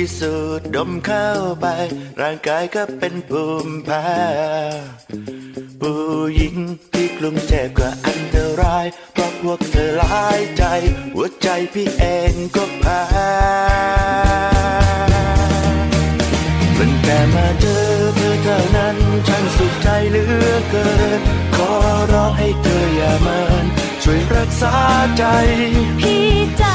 พิสูจน์ดมเข้าไป ร่างกายก็เป็นภูมิแพ้ผู้หญิงที่กลุ้มเจ็บก็อันตราย เพราะพวกเธอหลายใจ หัวใจพี่เองก็แพ้มันแต่มาเจอเธอเท่านั้นฉันสุขใจเหลือเกิน ขอร้องให้เธออย่าเมินช่วยรักษาใจ พี่ใจ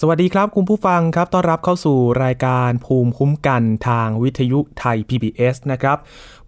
สวัสดีครับ คุณผู้ฟังครับ ต้อนรับเข้าสู่รายการภูมิคุ้มกันทางวิทยุไทย PBS นะครับ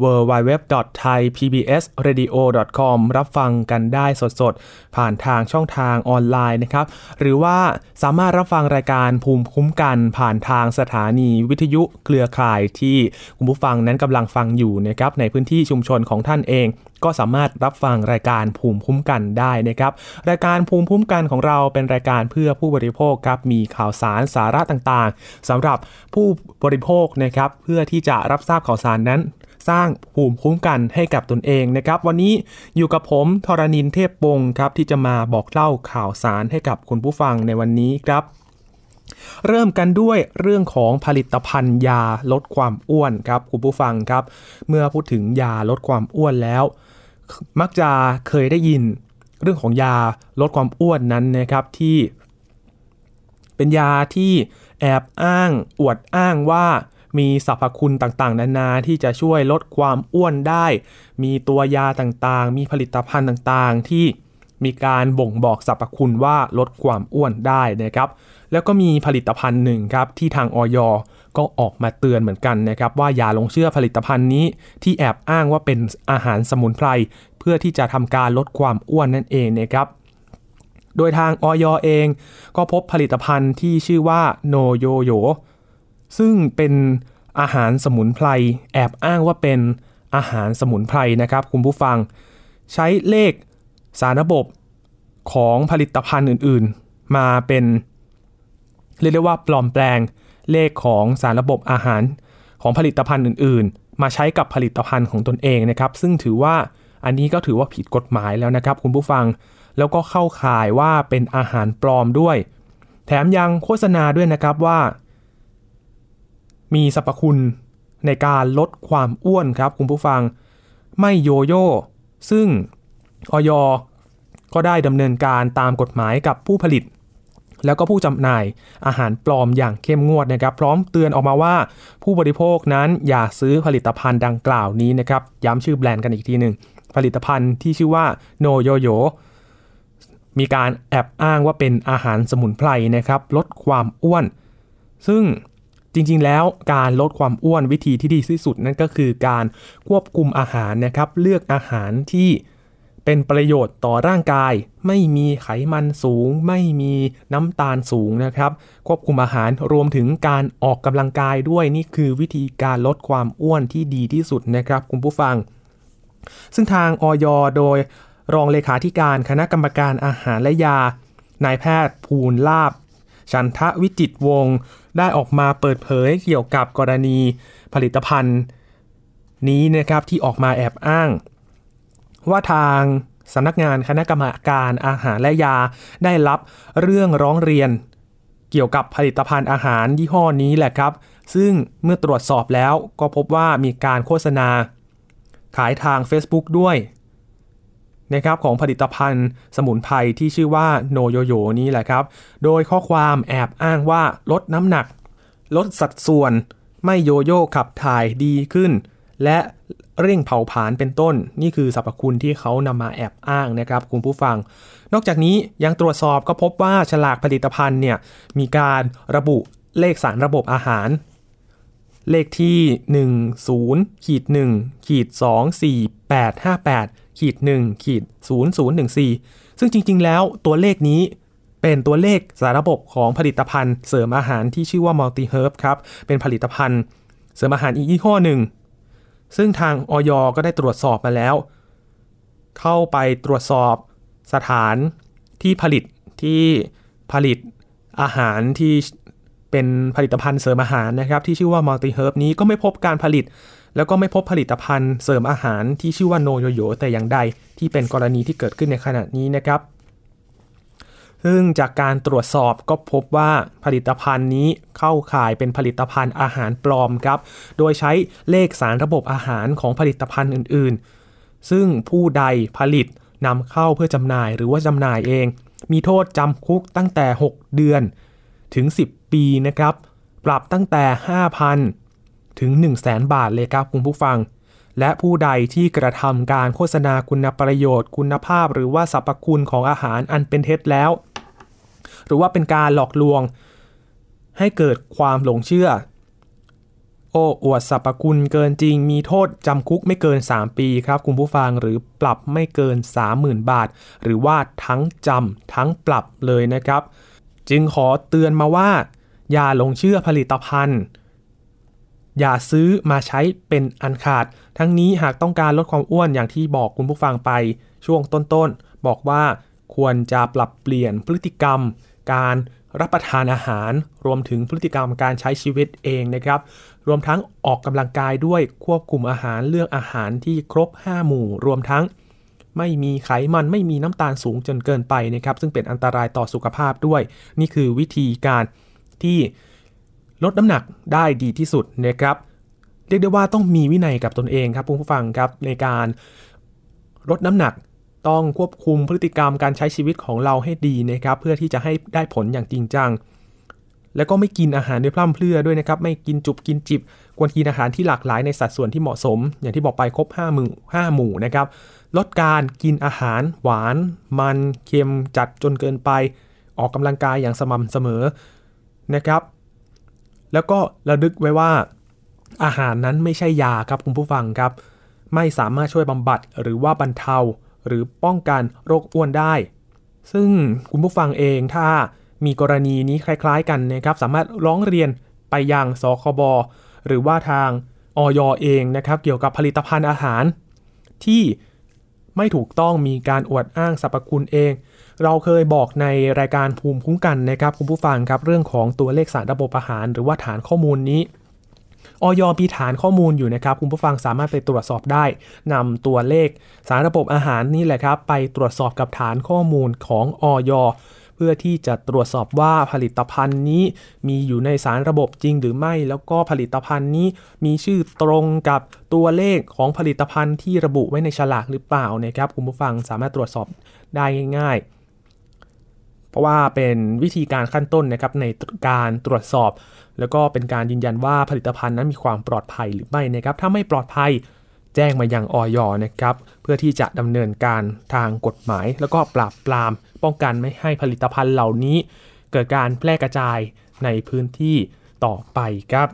www.thaipbsradio.com รับฟังกันได้สดๆ ผ่านทางช่องทางออนไลน์นะครับ หรือว่าสามารถรับฟังรายการภูมิคุ้มกันผ่านทางสถานีวิทยุเครือข่ายที่คุณผู้ฟังนั้นกำลังฟังอยู่นะครับในพื้นที่ชุมชนของท่านเองก็สามารถรับฟังรายการภูมิคุ้มกันได้นะครับ รายการภูมิคุ้มกันของเราเป็นรายการเพื่อผู้บริโภคครับมีข่าวสารสาระต่างๆสำหรับผู้บริโภคนะครับเพื่อที่จะรับทราบข่าวสารนั้น สร้างภูมิคุ้มกันให้กับตนเองนะครับ วันนี้อยู่กับผมทรณินเทพปงครับที่จะมาบอกเล่าข่าวสารให้กับคุณผู้ฟังในวันนี้ครับเริ่มกันด้วยเรื่องของผลิตภัณฑ์ยาลดความอ้วนครับคุณผู้ฟังครับ เมื่อพูดถึงยาลดความอ้วนแล้ว มักจะเคยได้ยินเรื่องของยาลดความอ้วนนั้นนะครับที่ เป็นยาที่แอบอ้าง อวดอ้างว่า มีสรรพคุณต่างๆ นานาที่จะช่วยลดความอ้วนได้ มีตัวยาต่างๆ มีผลิตภัณฑ์ต่างๆ ที่มีการบ่งบอกสรรพคุณว่าลดความอ้วนได้นะครับ แล้วก็มีผลิตภัณฑ์หนึ่งครับที่ทางออยก็ออกมาเตือนเหมือนกันนะครับว่าอย่าหลงเชื่อผลิตภัณฑ์นี้ที่แอบอ้างว่าเป็นอาหารสมุนไพรเพื่อที่จะทำการลดความอ้วนนั่นเองนะครับ โดยทางออยเองก็พบผลิตภัณฑ์ที่ชื่อว่าโนโยโย ซึ่งเป็นอาหารสมุนไพรแอบอ้างว่าเป็นอาหารสมุนไพรนะครับคุณผู้ฟัง ใช้เลขสารระบบของผลิตภัณฑ์อื่นๆ มาเป็นเรียกได้ว่าปลอมแปลงเลขของสารระบบอาหารของผลิตภัณฑ์อื่นๆ มาใช้กับผลิตภัณฑ์ของตนเองนะครับ ซึ่งถือว่าอันนี้ก็ถือว่าผิดกฎหมายแล้วนะครับ คุณผู้ฟังแล้วก็เข้าข่ายว่าเป็นอาหารปลอมด้วย แถมยังโฆษณาด้วยนะครับว่า มีสรรพคุณในการลดความอ้วนครับคุณผู้ฟัง ไม่โยโย่ ซึ่งออยก็ได้ดำเนินการตามกฎหมายกับผู้ผลิต แล้วก็ผู้จำหน่ายอาหารปลอมอย่างเข้มงวดนะครับ พร้อมเตือนออกมาว่า ผู้บริโภคนั้นอย่าซื้อผลิตภัณฑ์ดังกล่าวนี้นะครับ ย้ำชื่อแบรนด์กันอีกทีหนึ่ง ผลิตภัณฑ์ที่ชื่อว่าโนโยโยมีการแอบอ้างว่าเป็นอาหารสมุนไพรนะครับ ลดความอ้วน ซึ่ง จริงๆ แล้วการลดความอ้วนวิธีที่ดีที่สุดนั่นก็คือการควบคุมอาหารนะครับ เลือกอาหารที่เป็นประโยชน์ต่อร่างกาย ไม่มีไขมันสูง ไม่มีน้ำตาลสูงนะครับ ควบคุมอาหารรวมถึงการออกกำลังกายด้วยนี่คือวิธีการลดความอ้วนที่ดีที่สุดนะครับคุณผู้ฟัง ซึ่งทางออยโดยรองเลขาธิการคณะกรรมการอาหารและยานายแพทย์ภูลลาบ ชันทวิจิตวงศ์ได้ออกมาเปิดเผยเกี่ยวกับกรณีผลิตภัณฑ์นี้นะครับที่ออกมาแอบอ้าง ว่าทางสำนักงานคณะกรรมการอาหารและยาได้รับเรื่องร้องเรียน เกี่ยวกับผลิตภัณฑ์อาหารยี่ห้อนี้แหละครับ ซึ่งเมื่อตรวจสอบแล้วก็พบว่ามีการโฆษณา ขายทาง Facebook ด้วย นะครับของผลิตภัณฑ์สมุนไพรที่ชื่อว่าโนโยโยนี้แหละครับ โดยข้อความแอบอ้างว่าลดน้ำหนัก ลดสัดส่วน ไม่โยโย่ขับถ่ายดีขึ้น และเร่งเผาผลาญเป็นต้น นี่คือสรรพคุณที่เขานำมาแอบอ้างนะครับคุณผู้ฟัง นอกจากนี้ยังตรวจสอบก็พบว่าฉลากผลิตภัณฑ์เนี่ยมีการระบุเลขสารระบบอาหารเลขที่ 10ขีด1ขีด2 4 8 5 8 ขีด1ขีด0014 ซึ่งจริง ๆ แล้วตัวเลขนี้เป็นตัวเลขสารระบบของผลิตภัณฑ์เสริมอาหารที่ชื่อว่า Multi Herb ครับ เป็นผลิตภัณฑ์เสริมอาหารอีกยี่ห้อหนึ่ง ซึ่งทางออยก็ได้ตรวจสอบมาแล้ว เข้าไปตรวจสอบสถานที่ผลิตที่ผลิตอาหารที่เป็นผลิตภัณฑ์เสริมอาหารนะครับ ที่ชื่อว่า Multi Herb นี้ก็ไม่พบการผลิต แล้วก็ไม่พบผลิตภัณฑ์เสริมอาหารที่ชื่อว่าโนโยโยแต่อย่างใดที่เป็นกรณีที่เกิดขึ้นในขณะนี้นะครับ ซึ่งจากการตรวจสอบก็พบว่าผลิตภัณฑ์นี้เข้าข่ายเป็นผลิตภัณฑ์อาหารปลอมครับ โดยใช้เลขสารระบบอาหารของผลิตภัณฑ์อื่นๆ ซึ่งผู้ใดผลิตนำเข้าเพื่อจำหน่ายหรือว่าจำหน่ายเอง มีโทษจำคุกตั้งแต่ 6 เดือนถึง 10 ปีนะครับ ปรับตั้งแต่ 5,000 ถึง 1 0 0 0 0แบาทเลยครับคุณผู้ฟัง และผู้ใดที่กระทำการโฆษณาคุณประโยชน์ คุณภาพ หรือว่าสรรพคุณของอาหารอันเป็นเท็จแล้ว หรือว่าเป็นการหลอกลวง ให้เกิดความหลงเชื่อ โอ้อวดสรรพคุณเกินจริง มีโทษจำคุกไม่เกิน 3 ปีครับคุณผู้ฟังหรือปรับไม่เกิน 30,000 บาท หรือว่าทั้งจำทั้งปรับเลยนะครับ จึงขอเตือนมาว่าอย่าหลงเชื่อผลิตภัณฑ์ อย่าซื้อมาใช้เป็นอันขาด ทั้งนี้หากต้องการลดความอ้วนอย่างที่บอกคุณผู้ฟังไปช่วงต้นๆ บอกว่าควรจะปรับเปลี่ยนพฤติกรรม การรับประทานอาหาร รวมถึงพฤติกรรมการใช้ชีวิตเองนะครับ รวมทั้งออกกำลังกายด้วยควบคุมอาหารเลือกอาหารที่ครบ 5 หมู่ รวมทั้ง ไม่มีไขมันไม่มีน้ำตาลสูงจนเกินไปนะครับ ซึ่งเป็นอันตรายต่อสุขภาพด้วย นี่คือวิธีการที่ ลดน้ำหนักได้ดีที่สุดนะครับ เรียกได้ว่าต้องมีวินัยกับตนเองครับผู้ฟังครับในการลดน้ำหนักต้องควบคุมพฤติกรรมการใช้ชีวิตของเราให้ดีนะครับ เพื่อที่จะให้ได้ผลอย่างจริงจัง แล้วก็ไม่กินอาหารด้วยพร่ำเพรื่อด้วยนะครับ ไม่กินจุบกินจิบ ควรกินอาหารที่หลากหลายในสัดส่วนที่เหมาะสม อย่างที่บอกไปครบ5หมู่5หมู่นะครับ ลดการกินอาหารหวาน มันเค็มจัดจนเกินไป ออกกำลังกายอย่างสม่ำเสมอนะครับ แล้วก็ระลึกไว้ว่า อาหารนั้นไม่ใช่ยาครับคุณผู้ฟังครับ ไม่สามารถช่วยบำบัดหรือว่าบรรเทา หรือป้องกันโรคอ้วนได้ ซึ่งคุณผู้ฟังเองถ้ามีกรณีนี้คล้ายๆ กันนะครับ สามารถร้องเรียนไปยังสคบหรือว่าทางออยเองนะครับ เกี่ยวกับผลิตภัณฑ์อาหาร ที่ไม่ถูกต้องมีการอวดอ้างสรรพคุณเอง เราเคยบอกในรายการภูมิคุ้มกันนะครับคุณผู้ฟังครับเรื่องของตัวเลขสารระบบอาหาร หรือว่าฐานข้อมูลนี้ออยมีฐานข้อมูลอยู่นะครับ คุณผู้ฟังสามารถไปตรวจสอบได้นำตัวเลขสารระบบอาหารนี่แหละครับ ไปตรวจสอบกับฐานข้อมูลของออยเพื่อที่จะตรวจสอบว่าผลิตภัณฑ์นี้มีอยู่ในสารระบบจริงหรือไม่ แล้วก็ผลิตภัณฑ์นี้มีชื่อตรงกับตัวเลขของผลิตภัณฑ์ที่ระบุไว้ในฉลากหรือเปล่านะครับคุณผู้ฟังสามารถตรวจสอบได้ง่ายๆ เพราะว่าเป็นวิธีการขั้นต้นนะครับในการตรวจสอบ แล้วก็เป็นการยืนยันว่าผลิตภัณฑ์นั้นมีความปลอดภัยหรือไม่นะครับ ถ้าไม่ปลอดภัยแจ้งมายังออยนะครับ เพื่อที่จะดำเนินการทางกฎหมาย แล้วก็ปราบปราม ป้องกันไม่ให้ผลิตภัณฑ์เหล่านี้ เกิดการแพร่กระจายในพื้นที่ต่อไปครับ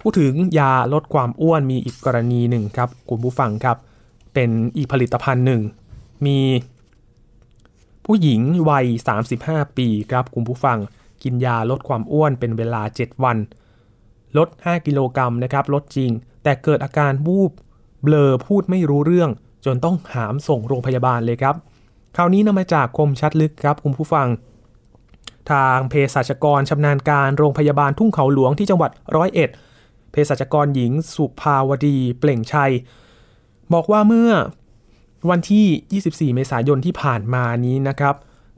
พูดถึงยาลดความอ้วนมีอีกกรณีหนึ่งครับคุณผู้ฟังครับ เป็นอีกผลิตภัณฑ์หนึ่ง มี ผู้หญิงวัย 35 ปีครับคุณผู้ฟัง กินยาลดความอ้วนเป็นเวลา 7 วัน ลด 5 กิโลกรัมนะครับ ลดจริง แต่เกิดอาการวูบ เบลอพูดไม่รู้เรื่อง จนต้องหามส่งโรงพยาบาลเลยครับ คราวนี้นำมาจากคมชัดลึกครับคุณผู้ฟัง ทางเภสัชกรชำนาญการโรงพยาบาลทุ่งเขาหลวงที่จังหวัดร้อยเอ็ดเภสัชกรหญิงสุภาวดีเปล่งชัย บอกว่าเมื่อ วันที่ 24 เมษายนที่ผ่านมานี้นะครับ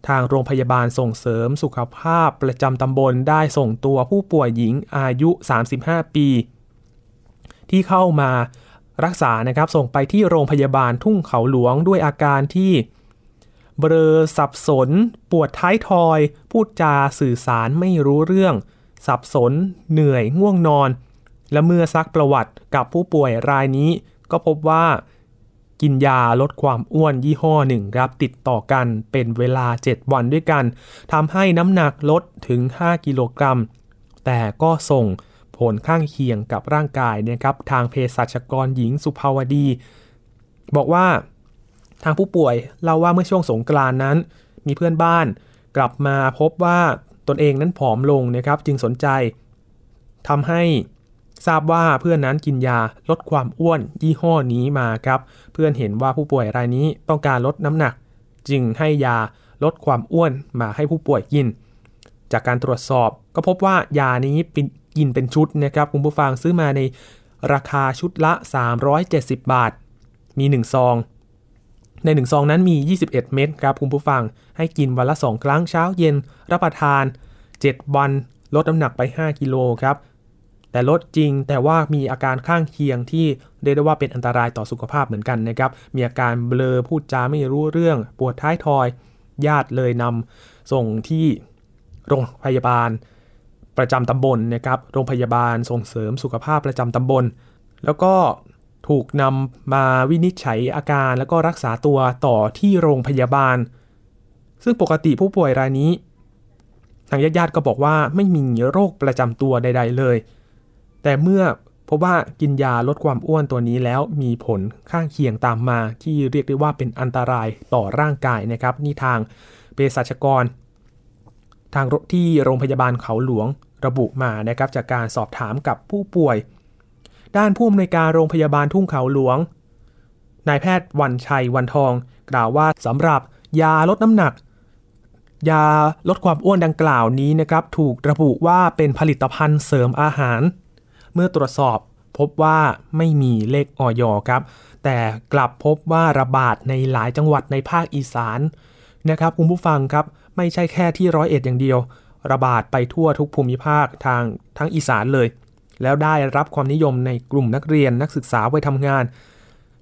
ทางโรงพยาบาลส่งเสริมสุขภาพประจำตำบลได้ส่งตัวผู้ป่วยหญิงอายุ 35 ปี ที่เข้ามารักษานะครับ ส่งไปที่โรงพยาบาลทุ่งเขาหลวงด้วยอาการที่เบลอสับสน ปวดท้ายทอย พูดจาสื่อสารไม่รู้เรื่อง สับสน เหนื่อยง่วงนอน และเมื่อซักประวัติกับผู้ป่วยรายนี้ ก็พบว่า กินยาลดความอ้วนยี่ห้อหนึ่งครับติดต่อกันเป็นเวลา 7 วันด้วยกันทำให้น้ำหนักลดถึง 5 กิโลกรัม แต่ก็ส่งผลข้างเคียงกับร่างกายนะครับทางเภสัชกรหญิงสุภาวดี บอกว่าทางผู้ป่วยเล่าว่าเมื่อช่วงสงกรานนั้น มีเพื่อนบ้านกลับมาพบว่าตนเองนั้นผอมลงนะครับ จึงสนใจทำให้ ทราบว่าเพื่อนนั้นกินยาลดความอ้วนยี่ห้อนี้มาครับ เพื่อนเห็นว่าผู้ป่วยรายนี้ต้องการลดน้ำหนัก จึงให้ยาลดความอ้วนมาให้ผู้ป่วยกิน จากการตรวจสอบก็พบว่ายานี้เป็นกินเป็นชุดนะครับคุณผู้ฟังซื้อมาในราคาชุดละ 370 บาท มี 1 ซอง ใน 1 ซองนั้นมี 21 เม็ดครับคุณผู้ฟัง ให้กินวันละ 2 ครั้งเช้าเย็นรับประทาน 7 วัน ลดน้ำหนักไป 5 กิโลครับ แต่ลดจริงแต่ว่ามีอาการข้างเคียงที่เรียกได้ว่าเป็นอันตรายต่อสุขภาพเหมือนกันนะครับ มีอาการเบลอพูดจาไม่รู้เรื่อง ปวดท้ายทอย ญาติเลยนำส่งที่โรงพยาบาลประจำตำบลนะครับ โรงพยาบาลส่งเสริมสุขภาพประจำตำบล แล้วก็ถูกนำมาวินิจฉัยอาการแล้วก็รักษาตัวต่อที่โรงพยาบาล ซึ่งปกติผู้ป่วยรายนี้ ทางญาติๆก็บอกว่าไม่มีโรคประจำตัวใด ๆ เลย แต่เมื่อพบว่ากินยาลดความอ้วนตัวนี้แล้วมีผลข้างเคียงตามมาที่เรียกได้ว่าเป็นอันตรายต่อร่างกายนะครับนี่ทางเภสัชกร ทางที่โรงพยาบาลเขาหลวงระบุมานะครับจากการสอบถามกับผู้ป่วย ด้านผู้อำนวยการโรงพยาบาลทุ่งเขาหลวงนายแพทย์วันชัยวันทอง กล่าวว่าสำหรับยาลดน้ำหนัก ยาลดความอ้วนดังกล่าวนี้นะครับ ถูกระบุว่าเป็นผลิตภัณฑ์เสริมอาหาร เมื่อตรวจสอบพบว่าไม่มีเลขออยครับ แต่กลับพบว่าระบาดในหลายจังหวัดในภาคอีสานนะครับคุณผู้ฟังครับไม่ใช่แค่ที่ร้อยเอ็ดอย่างเดียว ระบาดไปทั่วทุกภูมิภาคทางทั้งอีสานเลย แล้วได้รับความนิยมในกลุ่มนักเรียนนักศึกษาไวทำงาน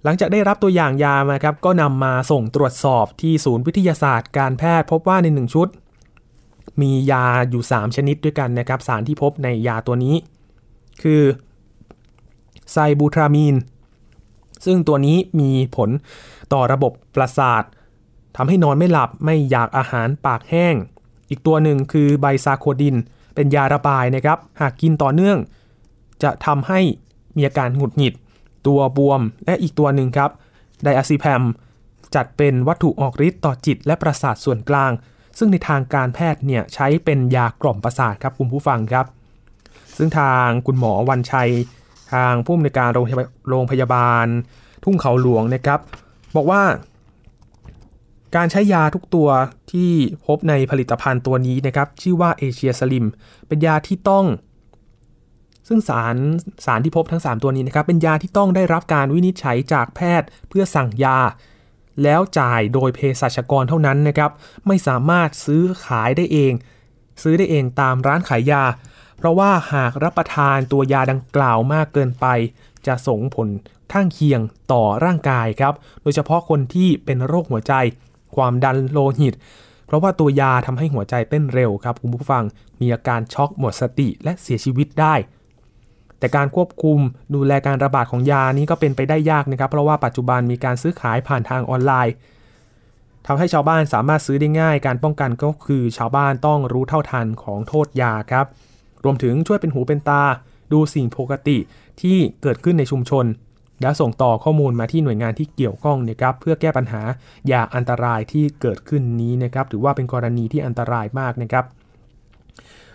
หลังจากได้รับตัวอย่างยามาครับก็นำมาส่งตรวจสอบที่ศูนย์วิทยาศาสตร์การแพทย์ พบว่าในหนึ่งชุด มียาอยู่ 3 ชนิดด้วยกันนะครับ สารที่พบในยาตัวนี้ คือไซบูทรามีน ซึ่งตัวนี้มีผลต่อระบบประสาททำให้นอนไม่หลับไม่อยากอาหารปากแห้ง อีกตัวหนึ่งคือไบซาโคดิน เป็นยาระบายนะครับ หากกินต่อเนื่อง จะทำให้มีอาการหงุดหงิด ตัวบวม และอีกตัวหนึ่งครับไดอะซิแพมจัดเป็นวัตถุออกฤทธิ์ต่อจิตและประสาทส่วนกลาง ซึ่งในทางการแพทย์เนี่ยใช้เป็นยากล่อมประสาทครับคุณผู้ฟังครับ ซึ่งทางคุณหมอวันชัย ทางผู้อำนวยการโรงพยาบาล ทุ่งเขาหลวงนะครับ บอกว่า การใช้ยาทุกตัวที่พบในผลิตภัณฑ์ตัวนี้นะครับ ชื่อว่าเอเชียสลิม เป็นยาที่ต้อง ซึ่งสารสารที่พบทั้ง 3 ตัวนี้นะครับ เป็นยาที่ต้องได้รับการวินิจฉัยจากแพทย์เพื่อสั่งยาแล้วจ่ายโดยเภสัชกรเท่านั้นนะครับ ไม่สามารถซื้อขายได้เอง ซื้อได้เองตามร้านขายยา เพราะว่าหากรับประทานตัวยาดังกล่าวมากเกินไป จะส่งผลข้างเคียงต่อร่างกายครับ โดยเฉพาะคนที่เป็นโรคหัวใจ ความดันโลหิต เพราะว่าตัวยาทำให้หัวใจเต้นเร็วครับคุณผู้ฟัง มีอาการช็อกหมดสติและเสียชีวิตได้ แต่การควบคุมดูแลการระบาดของยานี้ก็เป็นไปได้ยากนะครับ เพราะว่าปัจจุบันมีการซื้อขายผ่านทางออนไลน์ทำให้ชาวบ้านสามารถซื้อได้ง่าย การป้องกันก็คือชาวบ้านต้องรู้เท่าทันของโทษยาครับ รวมถึงช่วยเป็นหูเป็นตา ดูสิ่งปกติที่เกิดขึ้นในชุมชน แล้วส่งต่อข้อมูลมาที่หน่วยงานที่เกี่ยวข้องนะครับ เพื่อแก้ปัญหายาอันตรายที่เกิดขึ้นนี้นะครับถือว่าเป็นกรณีที่อันตรายมากนะครับ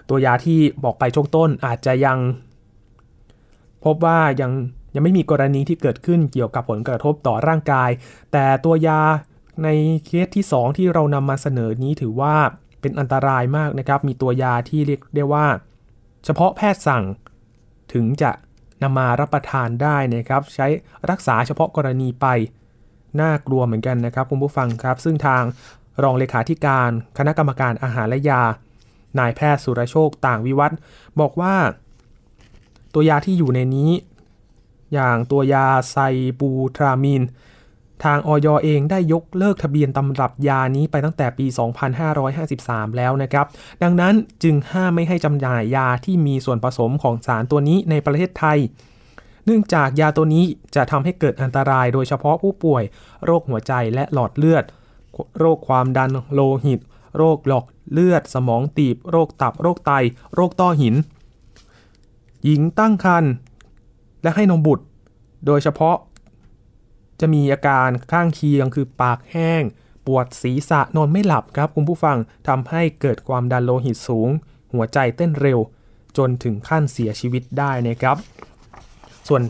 ตัวยาที่บอกไปช่วงต้นอาจจะยัง พบว่ายังยังไม่มีกรณีที่เกิดขึ้นเกี่ยวกับผลกระทบต่อร่างกาย แต่ตัวยาในเคสที่ 2 ที่เรานำมาเสนอนี้ถือว่าเป็นอันตรายมากนะครับ มีตัวยาที่เรียกได้ว่า เฉพาะแพทย์สั่งถึงจะนำมารับประทานได้นะครับ ใช้รักษาเฉพาะกรณีไปน่ากลัวเหมือนกันนะครับคุณผู้ฟังครับ ซึ่งทางรองเลขาธิการ คณะกรรมการอาหารและยา นายแพทย์สุรโชคต่างวิวัฒบอกว่า ตัวยาที่อยู่ในนี้ อย่างตัวยาไซบูทรามีน ทางออยเองได้ยกเลิกทะเบียนตำรับยานี้ไปตั้งแต่ปี 2553 แล้วนะครับ ดังนั้นจึงห้ามไม่ให้จำหน่ายยาที่มีส่วนผสมของสารตัวนี้ในประเทศไทย เนื่องจากยาตัวนี้จะทำให้เกิดอันตรายโดยเฉพาะผู้ป่วย โรคหัวใจและหลอดเลือด โรคความดันโลหิต โรคหลอดเลือด สมองตีบ โรคตับ โรคไต โรคต้อหิน หญิงตั้งครรภ์และให้นมบุตร โดยเฉพาะ จะมีอาการข้างเคียงคือปากแห้ง ปวดศีรษะนอนไม่หลับครับคุณผู้ฟังทำให้เกิดความดันโลหิตสูง หัวใจเต้นเร็ว จนถึงขั้นเสียชีวิตได้นะครับ ส่วน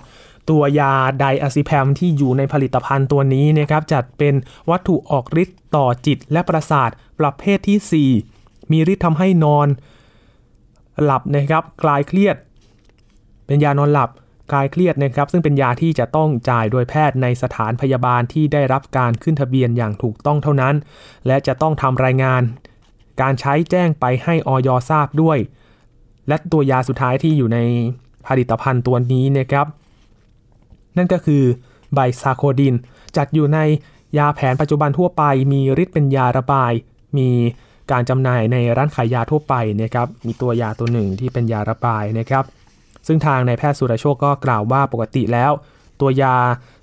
ตัวยาไดอะซิแพมที่อยู่ในผลิตภัณฑ์ตัวนี้นะครับ จัดเป็นวัตถุออกฤทธิ์ต่อจิตและประสาทประเภทที่ 4 มีฤทธิ์ทำให้นอนหลับนะครับ คลายเครียด เป็นยานอนหลับ คลายเครียดนะครับ ซึ่งเป็นยาที่จะต้องจ่ายโดยแพทย์ในสถานพยาบาลที่ได้รับการขึ้นทะเบียนอย่างถูกต้องเท่านั้น และจะต้องทำรายงาน การใช้แจ้งไปให้ออยทราบด้วย และตัวยาสุดท้ายที่อยู่ในผลิตภัณฑ์ตัวนี้นะครับนั่นก็คือไบซาโคดิน จัดอยู่ในยาแผนปัจจุบันทั่วไป มีฤทธิ์เป็นยาระบาย มีการจำหน่ายในร้านขายยาทั่วไปนะครับ มีตัวยาตัวหนึ่งที่เป็นยาระบายนะครับ ซึ่งทางนายแพทย์สุรโชคก็กล่าวว่าปกติแล้ว ตัวยา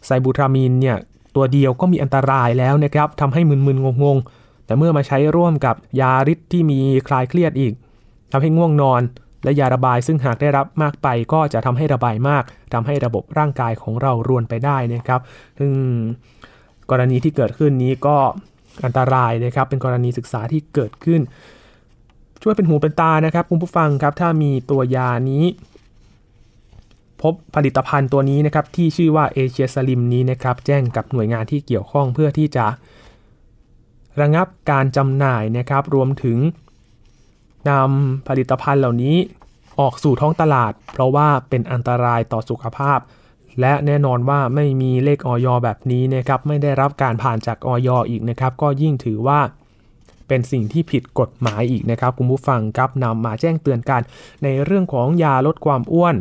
ไซบูทรามีนเนี่ยตัวเดียวก็มีอันตรายแล้วนะครับทำให้มึนๆงงๆ แต่เมื่อมาใช้ร่วมกับยาฤทธิ์ที่มีคลายเครียดอีกทำให้ง่วงนอน และยาระบายซึ่งหากได้รับมากไปก็จะทำให้ระบายมากทำให้ระบบร่างกายของเรารวนไปได้นะครับ ซึ่งกรณีที่เกิดขึ้นนี้ก็อันตรายนะครับ เป็นกรณีศึกษาที่เกิดขึ้น ช่วยเป็นหูเป็นตานะครับคุณผู้ฟังครับ ถ้ามีตัวยานี้ พบผลิตภัณฑ์ตัวนี้นะครับที่ชื่อว่าเอเชียสลิมนี้นะครับแจ้งกับหน่วยงานที่เกี่ยวข้องเพื่อที่จะระงับการจำหน่ายนะครับรวมถึงนำผลิตภัณฑ์เหล่านี้ออกสู่ท้องตลาด เพราะว่าเป็นอันตรายต่อสุขภาพ และแน่นอนว่าไม่มีเลขออยแบบนี้นะครับไม่ได้รับการผ่านจากออยอีกนะครับ ก็ยิ่งถือว่าเป็นสิ่งที่ผิดกฎหมายอีกนะครับคุณผู้ฟังครับนำมาแจ้งเตือนกัน ในเรื่องของยาลดความอ้วน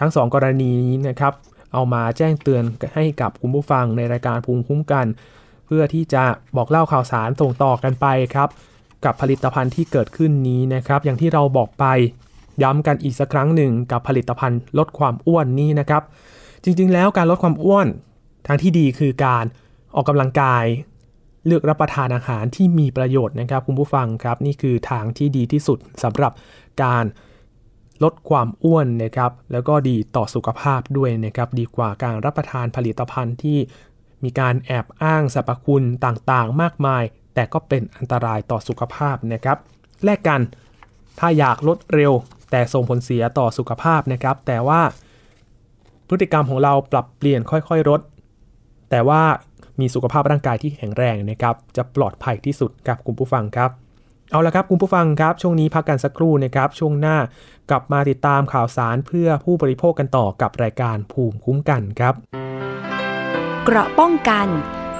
ทั้งสองกรณีนี้นะครับ เอามาแจ้งเตือนให้กับคุณผู้ฟังในรายการภูมิคุ้มกัน เพื่อที่จะบอกเล่าข่าวสารส่งต่อกันไปครับ กับผลิตภัณฑ์ที่เกิดขึ้นนี้นะครับ อย่างที่เราบอกไปย้ำกันอีกสักครั้งหนึ่งกับผลิตภัณฑ์ลดความอ้วนนี้นะครับ จริงๆ แล้วการลดความอ้วนทางที่ดีคือการออกกำลังกาย เลือกรับประทานอาหารที่มีประโยชน์นะครับคุณผู้ฟังครับ นี่คือทางที่ดีที่สุดสำหรับการ ลดความอ้วนนะครับแล้วก็ดีต่อสุขภาพด้วยนะครับดีกว่าการรับประทานผลิตภัณฑ์ที่มีการแอบอ้างสรรพคุณต่างๆ มากมาย แต่ก็เป็นอันตรายต่อสุขภาพนะครับแลกกันถ้าอยากลดเร็ว แต่ส่งผลเสียต่อสุขภาพนะครับ แต่ว่าพฤติกรรมของเราปรับเปลี่ยนค่อยๆลดแต่ว่ามีสุขภาพร่างกายที่แข็งแรงนะครับ จะปลอดภัยที่สุดกับคุณผู้ฟังครับ เอาละครับคุณผู้ฟังครับ ช่วงนี้พักกันสักครู่นะครับ ช่วงหน้ากลับมาติดตามข่าวสารเพื่อผู้บริโภคกันต่อกับรายการภูมิคุ้มกันครับ เกราะป้องกัน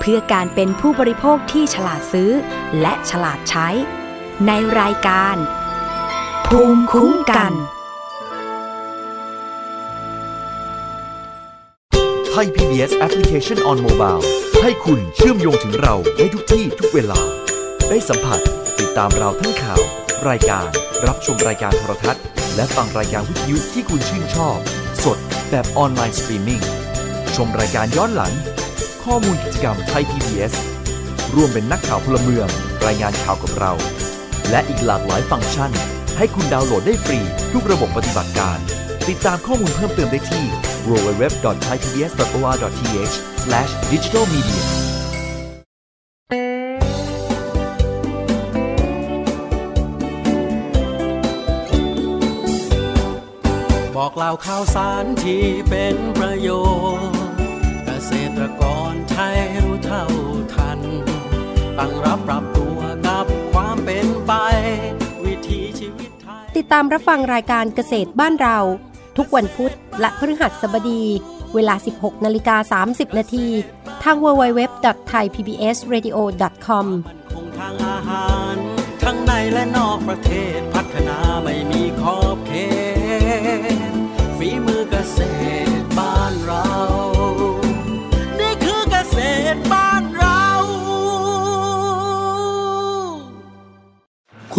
เพื่อการเป็นผู้บริโภคที่ฉลาดซื้อ และฉลาดใช้ ในรายการ ภูมิคุ้มกันไทย PBS Application on Mobile ให้คุณเชื่อมโยงถึงเราในทุกที่ทุกเวลา ได้สัมผัสติ ดตามเราทั้งข่าว รายการ รับชมรายการโทรทัศน์ และฟังรายการวิทยุที่คุณชื่นชอบ สดแบบออนไลน์สตรีมมิ่ง ชมรายการย้อนหลัง ข้อมูลกิจกรรมไทย PBS ร่วมเป็นนักข่าวพลเมือง รายงานข่าวกับเรา และอีกหลากหลายฟังก์ชัน ให้คุณดาวน์โหลดได้ฟรี ทุกระบบปฏิบัติการ ติดตามข้อมูลเพิ่มเติมได้ที่ www.thaipbs.or.th/digitalmedia บอกเล่าข่าวสารที่เป็นประโยชน์ เกษตรกรไทยรู้เท่าทัน ตั้งรับปรับตัวกับความเป็นไป วิถีชีวิตไทย ติดตามรับฟังรายการเกษตรบ้านเรา ทุกวันพุธและพฤหัสบดี เวลา 16นาฬิกา30 นาทีทาง www.thaipbsradio.com คงทางอาหารทั้งในและนอกประเทศพัฒนาไม่มีขอบเขต ฝีมือเกษตรบ้านเรา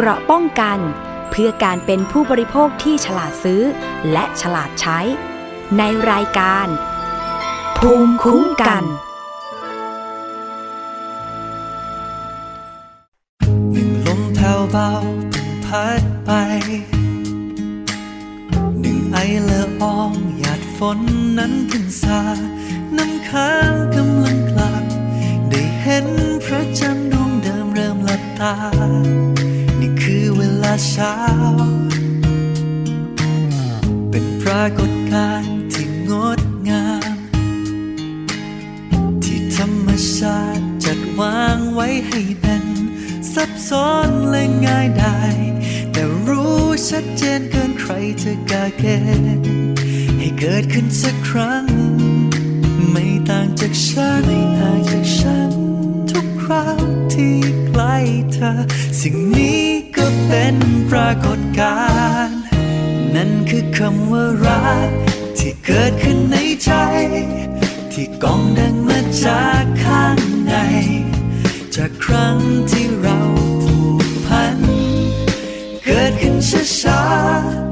เกราะป้องกัน เพื่อการเป็นผู้บริโภคที่ฉลาดซื้อ และฉลาดใช้ ในรายการ ภูมิคุ้มกันหนึ่งลมแผ่วเบาตึงพัดไป หนึ่งไอเละอองหยาดฝนนั้นเพิ่งสาน้ำค้างกำลังกลับ ได้เห็นพระจันทร์ดวงเดิมเริ่มหลับตา นี่คือเวลาเช้า เป็นปรากฏการณ์ที่งดงาม ที่ธรรมชาติจัดวางไว้ให้เป็นซับซ้อนและง่ายได้แต่รู้ชัดเจนเกินใครจะกาเกณให้เกิดขึ้นสักครั้ง ไม่ต่างจากฉันไม่ต่างจากฉัน ราวที่ใกล้เธอ สิ่งนี้ก็เป็นปรากฏการณ์นั่นคือคำว่ารัก ที่เกิดขึ้นในใจ ที่กองดังมาจากข้างใน จากครั้งที่เราผูกพัน เกิดขึ้นช้า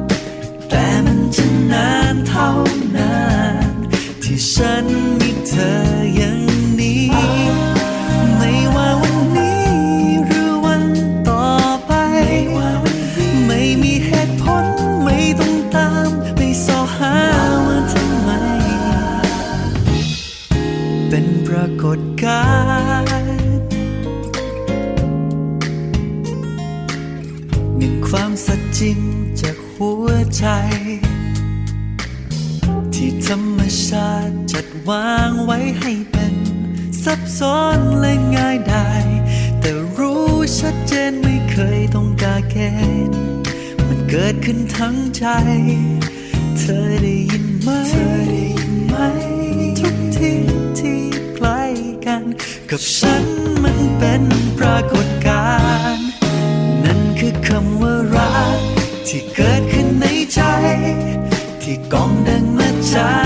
ๆแต่มันจะนานเท่านาน ที่ฉันมีเธอ วางไว้ให้เป็น ซับซ้อนและง่ายได้ แต่รู้ชัดเจนไม่เคยต้องกาเกณฑ์มันเกิดขึ้นทั้งใจ เธอได้ยินไหมเธอได้ยินไหม ทุกที่ที่ใกล้กัน กับฉันมันเป็นปรากฏการณ์นั่นคือคำว่ารักที่เกิดขึ้นในใจ ที่กองดังมาจาก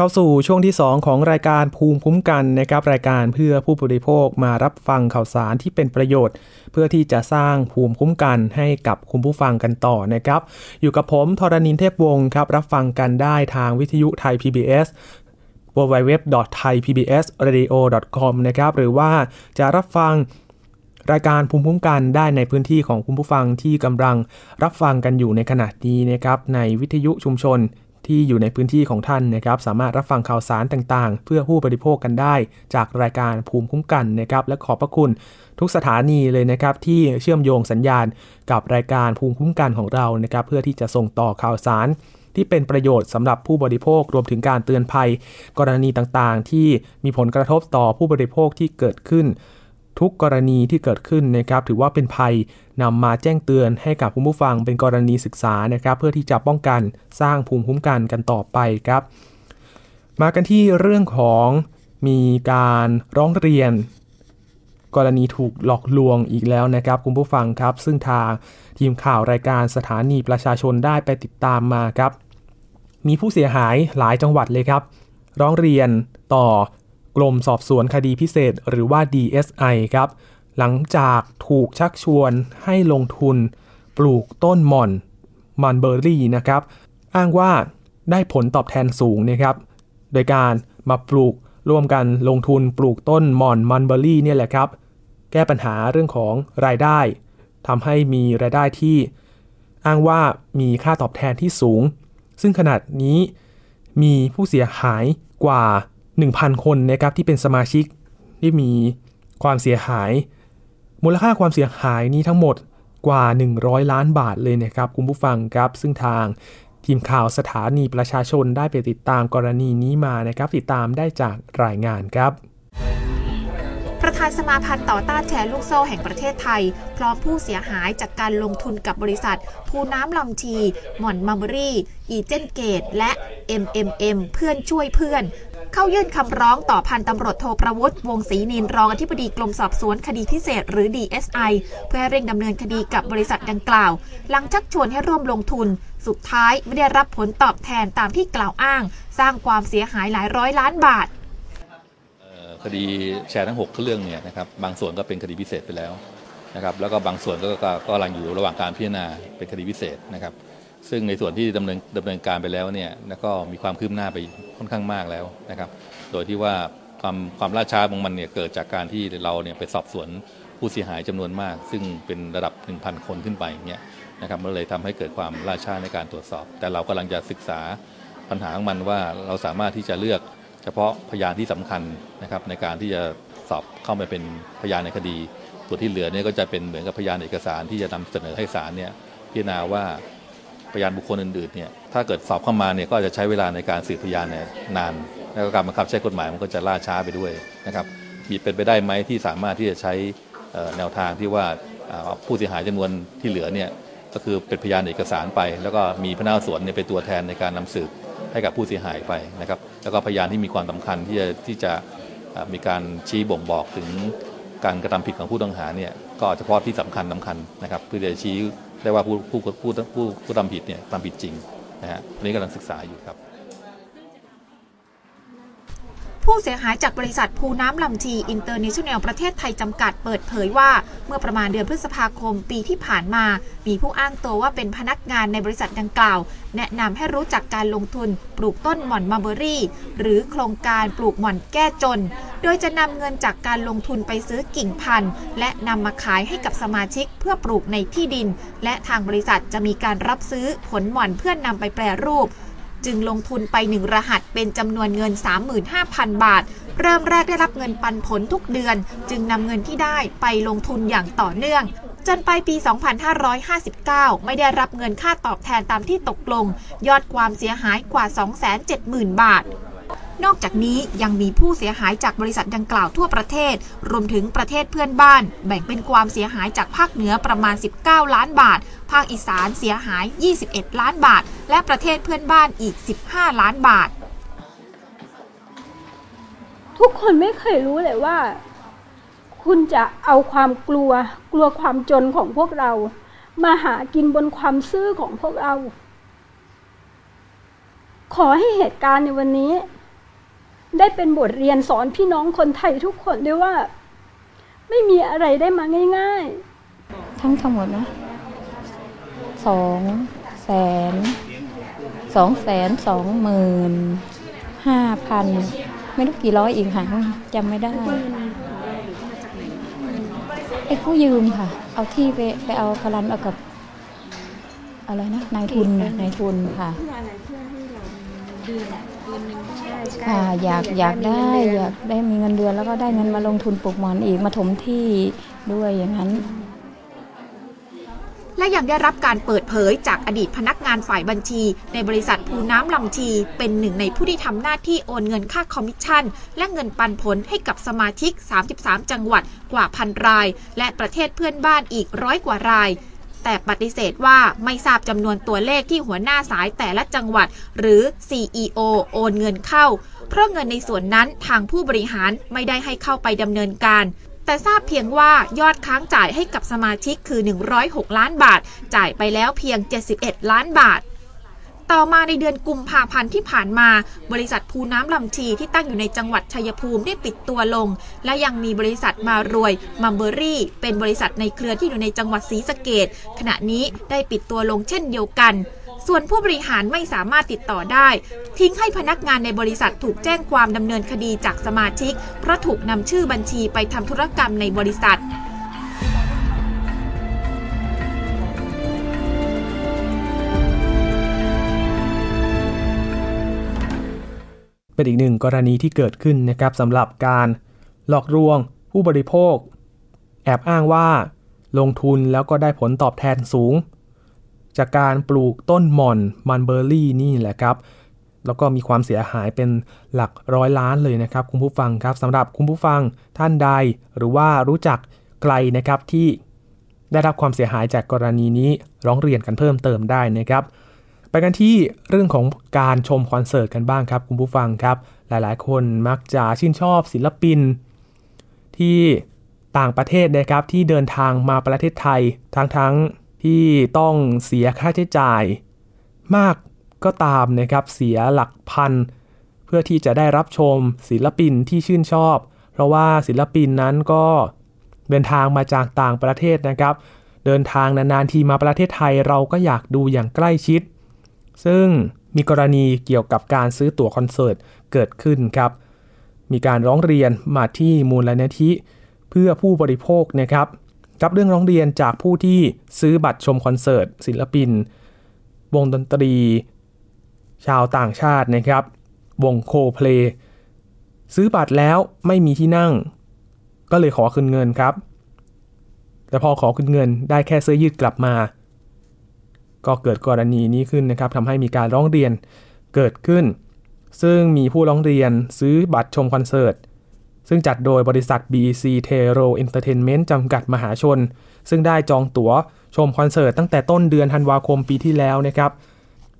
เข้าสู่ช่วงที่ 2 ของรายการภูมิคุ้มกันนะครับรายการเพื่อผู้บริโภคมารับฟังข่าวสารที่เป็นประโยชน์ เพื่อที่จะสร้างภูมิคุ้มกันให้กับคุณผู้ฟังกันต่อนะครับอยู่กับผมทรณินเทพวงศ์ครับรับฟังกันได้ทางวิทยุไทย PBS www.thaipbsradio.com นะครับหรือว่าจะรับฟังรายการภูมิคุ้มกันได้ในพื้นที่ของคุณผู้ฟังที่กำลังรับฟังกันอยู่ในขณะนี้นะครับในวิทยุชุมชน ที่อยู่ในพื้นที่ของท่านนะครับสามารถรับฟังข่าวสารต่างๆ เพื่อผู้บริโภคกันได้ จากรายการภูมิคุ้มกันนะครับและขอบพระคุณทุกสถานีเลยนะครับที่เชื่อมโยงสัญญาณกับรายการภูมิคุ้มกันของเรานะครับเพื่อที่จะส่งต่อข่าวสารที่เป็นประโยชน์สำหรับผู้บริโภครวมถึงการเตือนภัย กรณีต่างๆ ที่มีผลกระทบต่อผู้บริโภคที่เกิดขึ้น ทุกกรณีที่เกิดขึ้นนะครับ ถือว่าเป็นภัยนำมาแจ้งเตือนให้กับผู้ผู้ฟังเป็นกรณีศึกษานะครับ เพื่อที่จะป้องกันสร้างภูมิคุ้มกันกันต่อไปครับ มากันที่เรื่องของมีการร้องเรียน กรณีถูกหลอกลวงอีกแล้วนะครับคุณผู้ฟังครับ ซึ่งทางทีมข่าวรายการสถานีประชาชนได้ไปติดตามมาครับ มีผู้เสียหายหลายจังหวัดเลยครับ ร้องเรียนต่อ กรมสอบสวนคดีพิเศษหรือว่า DSI ครับ หลังจากถูกชักชวนให้ลงทุน ปลูกต้นหม่อนมันเบอร์รี่นะครับ อ้างว่าได้ผลตอบแทนสูงนะครับ โดยการมาปลูกร่วมกันลงทุนปลูกต้นหม่อนมันเบอร์รี่เนี่ยแหละครับ แก้ปัญหาเรื่องของรายได้ทำให้มีรายได้ที่ อ้างว่ามีค่าตอบแทนที่สูง ซึ่งขนาดนี้มีผู้เสียหายกว่า 1,000 คนนะครับที่เป็นสมาชิกที่มีความเสียหาย มูลค่าความเสียหายนี้ทั้งหมดกว่า 100 ล้านบาทเลยนะครับคุณผู้ฟังครับซึ่งทางทีมข่าวสถานีประชาชนได้ไปติดตามกรณีนี้มานะครับติดตามได้จากรายงานครับประธานสมาพันธ์ต่อต้านแชร์ลูกโซ่แห่งประเทศไทย พร้อมผู้เสียหายจากการลงทุนกับบริษัท ภูน้ำลำชี หม่อนมัมเบอรี่ อีเจนเกต และ MMM เพื่อนช่วยเพื่อน เข้ายื่นคำร้องต่อพันตำรวจโทประวุฒิวงศรีนินรองอธิบดีกรมสอบสวนคดีพิเศษหรือ DSI เพื่อให้เร่งดำเนินคดีกับบริษัทดังกล่าว หลังชักชวนให้ร่วมลงทุน สุดท้ายไม่ได้รับผลตอบแทนตามที่กล่าวอ้าง สร้างความเสียหายหลายร้อยล้านบาทคดีแชร์ทั้ง 6 เรื่องเนี่ยนะครับบางส่วนก็เป็นคดีพิเศษไปแล้วนะครับแล้วก็บางส่วนก็กก็กำลังอยู่ระหว่างการพิจารณาเป็นคดีพิเศษนะครับ ซึ่งในส่วนที่ดำเนินดำเนินการไปแล้วเนี่ยแล้วก็มีความคืบหน้าไปค่อนข้างมากแล้วนะครับ โดยที่ว่าความความล่าช้าของมันเนี่ยเกิดจากการที่เราเนี่ยไปสอบสวนผู้เสียหายจำนวนมาก ซึ่งเป็นระดับ 1,000 คนขึ้นไปเนี่ยนะครับมันเลยทำให้เกิดความล่าช้าในการตรวจสอบ แต่เรากำลังจะศึกษาปัญหาของมันว่าเราสามารถที่จะเลือกเฉพาะพยานที่สำคัญนะครับในการที่จะสอบเข้ามาเป็นพยานในคดีส่วนที่เหลือเนี่ยก็จะเป็นเหมือนกับพยานเอกสารที่จะนำเสนอให้ศาลเนี่ยพิจารณาว่า พยานบุคคลอื่นๆเนี่ยถ้าเกิดสอบเข้ามาเนี่ยก็จะใช้เวลาในการสืบพยานเนี่ยนาน แล้วก็การบังคับใช้กฎหมายมันก็จะล่าช้าไปด้วยนะครับมีเป็นไปได้ไหมที่สามารถที่จะใช้แนวทางที่ว่าผู้เสียหายจำนวนที่เหลือเนี่ยก็คือเป็นพยานเอกสารไป แล้วก็มีพนักงานสวนเนี่ยเป็นตัวแทนในการนำสืบให้กับผู้เสียหายไปนะครับแล้วก็พยานที่มีความสำคัญที่จะที่จะมีการชี้บ่งบอกถึงการกระทำผิดของผู้ต้องหาเนี่ยก็เฉพาะที่สำคัญสำคัญนะครับเพื่อจะชี้ ได้ว่าผู้ผู้ผู้ผู้ผู้ทำผิดเนี่ยทำผิดจริงนะฮะตอนนี้กำลังศึกษาอยู่ครับ ผู้เสียหายจากบริษัทภูน้ำลำชีอินเตอร์เนชั่นแนลประเทศไทยจำกัดเปิดเผยว่า เมื่อประมาณเดือนพฤษภาคมปีที่ผ่านมา มีผู้อ้างตัวว่าเป็นพนักงานในบริษัทดังกล่าว แนะนำให้รู้จักการลงทุนปลูกต้นหม่อนมาเบอรี่ หรือโครงการปลูกหม่อนแก้จน โดยจะนำเงินจากการลงทุนไปซื้อกิ่งพันธุ์ และนำมาขายให้กับสมาชิกเพื่อปลูกในที่ดิน และทางบริษัทจะมีการรับซื้อผลหม่อนเพื่อนนำไปแปรรูป จึงลงทุนไปหนึ่งรหัสเป็นจำนวนเงิน 35,000 บาท เริ่มแรกได้รับเงินปันผลทุกเดือน จึงนำเงินที่ได้ไปลงทุนอย่างต่อเนื่อง จนไปปี 2559 ไม่ได้รับเงินค่าตอบแทนตามที่ตกลง ยอดความเสียหายกว่า 270,000 บาท นอกจากนี้ยังมีผู้เสียหายจากบริษัทดังกล่าวทั่วประเทศ รวมถึงประเทศเพื่อนบ้าน แบ่งเป็นความเสียหายจากภาคเหนือประมาณ 19 ล้านบาท ภาคอีสานเสียหาย 21 ล้านบาท และประเทศเพื่อนบ้านอีก 15 ล้านบาท ทุกคนไม่เคยรู้เลยว่า คุณจะเอาความกลัว กลัวความจนของพวกเรา มาหากินบนความซื่อของพวกเรา ขอให้เหตุการณ์ในวันนี้ ได้เป็นบทเรียนสอนพี่น้องคนไทยทุกคนด้วยว่า ไม่มีอะไรได้มาง่ายๆ ทั้งทั้งหมดนะสองแสนสองแสนสองหมื่นห้าพันไม่รู้กี่ร้อยอีกค่ะจำไม่ได้ไอ้ผู้ยืมค่ะ เอาที่ไปไปเอากรันเอากับอะไรนะนายทุนนายทุนค่ะ ค่ะอยากอยากได้อยากได้มีเงินเดือนแล้วก็ได้เงินมาลงทุนปลูกหมอนอีกมาถมที่ด้วยอย่างนั้น และยังได้รับการเปิดเผยจากอดีตพนักงานฝ่ายบัญชี ในบริษัทภูน้ำลำชี เป็นหนึ่งในผู้ที่ทำหน้าที่โอนเงินค่าคอมมิชชั่น และเงินปันผลให้กับสมาชิก 33 จังหวัดกว่าพันราย และประเทศเพื่อนบ้านอีกร้อยกว่าราย แต่ปฏิเสธว่าไม่ทราบจำนวนตัวเลขที่หัวหน้าสายแต่ละจังหวัด หรือ CEO โอนเงินเข้า เพราะเงินในส่วนนั้นทางผู้บริหารไม่ได้ให้เข้าไปดำเนินการแต่ทราบเพียงว่ายอดค้างจ่ายให้กับสมาชิกคือ 106 ล้านบาท จ่ายไปแล้วเพียง 71 ล้านบาท ต่อมาในเดือนกุมภาพันธ์ที่ผ่านมา บริษัทภูน้ำลำชีที่ตั้งอยู่ในจังหวัดชัยภูมิได้ปิดตัวลง และยังมีบริษัทมารวยมัมเบอรี่ เป็นบริษัทในเครือที่อยู่ในจังหวัดศรีสะเกดขณะนี้ได้ปิดตัวลงเช่นเดียวกัน ส่วนผู้บริหารไม่สามารถติดต่อได้ ทิ้งให้พนักงานในบริษัทถูกแจ้งความดำเนินคดีจากสมาชิก เพราะถูกนำชื่อบัญชีไปทำธุรกรรมในบริษัท เป็นอีกหนึ่งกรณีที่เกิดขึ้นนะครับสำหรับการหลอกลวงผู้บริโภค แอบอ้างว่า ลงทุนแล้วก็ได้ผลตอบแทนสูง จากการปลูกต้นหม่อนมันเบอร์รี่นี่แหละครับ แล้วก็มีความเสียหายเป็นหลักร้อยล้านเลยนะครับ คุณผู้ฟังครับสำหรับคุณผู้ฟังท่านใด หรือว่ารู้จักใครนะครับที่ได้รับความเสียหายจากกรณีนี้ร้องเรียนกันเพิ่มเติมได้นะครับ ไปกันที่เรื่องของการชมคอนเสิร์ตกันบ้างครับ คุณผู้ฟังครับ หลายๆ คนมักจะชื่นชอบศิลปิน ที่ต่างประเทศนะครับที่เดินทางมาประเทศไทย ทั้งๆที่ต้องเสียค่าใช้จ่าย มากก็ตามนะครับเสียหลักพัน เพื่อที่จะได้รับชมศิลปินที่ชื่นชอบ เพราะว่าศิลปินนั้นก็เดินทางมาจากต่างประเทศนะครับ เดินทางนานๆทีมาประเทศไทยเราก็อยากดูอย่างใกล้ชิด ซึ่งมีกรณีเกี่ยวกับการซื้อตั๋วคอนเสิร์ตเกิดขึ้นครับ มีการร้องเรียนมาที่มูลนิธิ เพื่อผู้บริโภคนะครับกับเรื่องร้องเรียนจากผู้ที่ซื้อบัตรชมคอนเสิร์ตศิลปิน วงดนตรี ชาวต่างชาตินะครับ วงโคเพลซื้อบัตรแล้วไม่มีที่นั่ง ก็เลยขอคืนเงินครับ แต่พอขอคืนเงินได้แค่เสื้อยืดกลับมา ก็เกิดกรณีนี้ขึ้นนะครับทำให้มีการร้องเรียนเกิดขึ้น ซึ่งมีผู้ร้องเรียนซื้อบัตรชมคอนเสิร์ต ซึ่งจัดโดยบริษัท BEC t e r o Entertainment จำกัดมหาชน ซึ่งได้จองตั๋วชมคอนเสิร์ตตั้งแต่ต้นเดือนธันวาคมปีที่แล้วนะครับ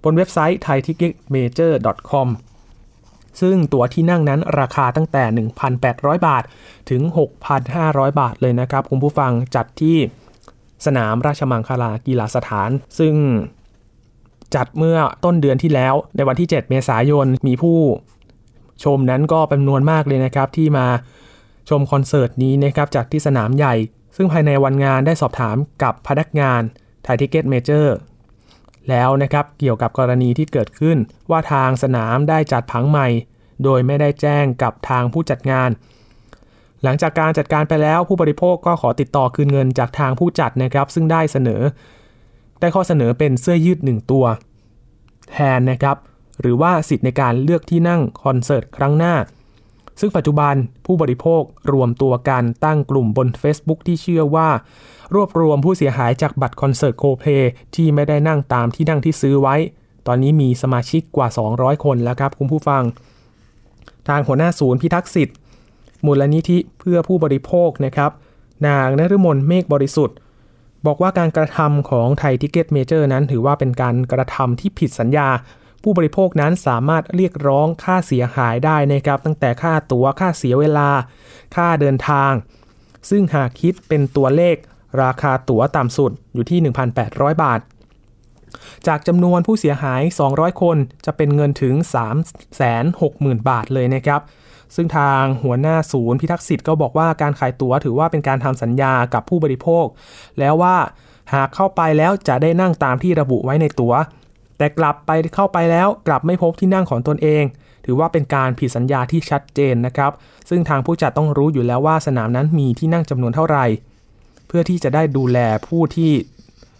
บนเว็บไซต์ thaiticketmajor.com ซึ่งตั๋วที่นั่งนั้นราคาตั้งแต่ 1,800 บาท ถึง 6,500 บาทเลยนะครับ คุณผู้ฟังจัดที่ สนามราชมังคลากีฬาสถาน ซึ่งจัดเมื่อต้นเดือนที่แล้วในวันที่ 7 เมษายนมีผู้ชมนั้นก็เป็นจำนวนมากเลยนะครับที่มาชมคอนเสิร์ตนี้นะครับจากที่สนามใหญ่ ซึ่งภายในวันงานได้สอบถามกับพนักงาน ThaiTicketMajorแล้วนะครับเกี่ยวกับกรณีที่เกิดขึ้นว่าทางสนามได้จัดผังใหม่ โดยไม่ได้แจ้งกับทางผู้จัดงาน หลังจากการจัดการไปแล้วผู้บริโภคก็ขอติดต่อคืนเงินจากทางผู้จัดนะครับ ซึ่งได้เสนอ ได้ข้อเสนอเป็นเสื้อยืดหนึ่งตัว แทนนะครับ หรือว่าสิทธิ์ในการเลือกที่นั่งคอนเสิร์ตครั้งหน้า ซึ่งปัจจุบันผู้บริโภครวมตัวกันตั้งกลุ่มบน Facebook ที่เชื่อว่า รวบรวมผู้เสียหายจากบัตรคอนเสิร์ตโคเพที่ไม่ได้นั่งตามที่นั่งที่ซื้อไว้ ตอนนี้มีสมาชิกกว่า 200 คนแล้วครับคุณผู้ฟัง ทางหัวหน้าศูนย์พิทักษ์สิทธิ์ มูลนิธิเพื่อผู้บริโภคนะครับ นางนฤมลเมฆบริสุทธิ์ บอกว่าการกระทำของ ThaiTicketMajor นั้น ถือว่าเป็นการกระทำที่ผิดสัญญา ผู้บริโภคนั้นสามารถเรียกร้องค่าเสียหายได้นะครับ ตั้งแต่ค่าตั๋วค่าเสียเวลา ค่าเดินทาง ซึ่งหากคิดเป็นตัวเลขราคาตั๋วต่ำสุดอยู่ที่ 1,800 บาท จากจำนวนผู้เสียหาย 200 คนจะเป็นเงินถึง 360,000 บาทเลยนะครับ ซึ่งทางหัวหน้าศูนย์พิทักษ์สิทธิ์ก็บอกว่าการขายตั๋วถือว่าเป็นการทำสัญญากับผู้บริโภค แล้วว่าหากเข้าไปแล้วจะได้นั่งตามที่ระบุไว้ในตัว๋ว แต่กลับไปเข้าไปแล้วกลับไม่พบที่นั่งของตนเอง ถือว่าเป็นการผิดสัญญาที่ชัดเจนนะครับ ซึ่งทางผู้จัดต้องรู้อยู่แล้วว่าสนามนั้นมีที่นั่งจำนวนเท่าไหร่ เพื่อที่จะได้ดูแลผู้ที่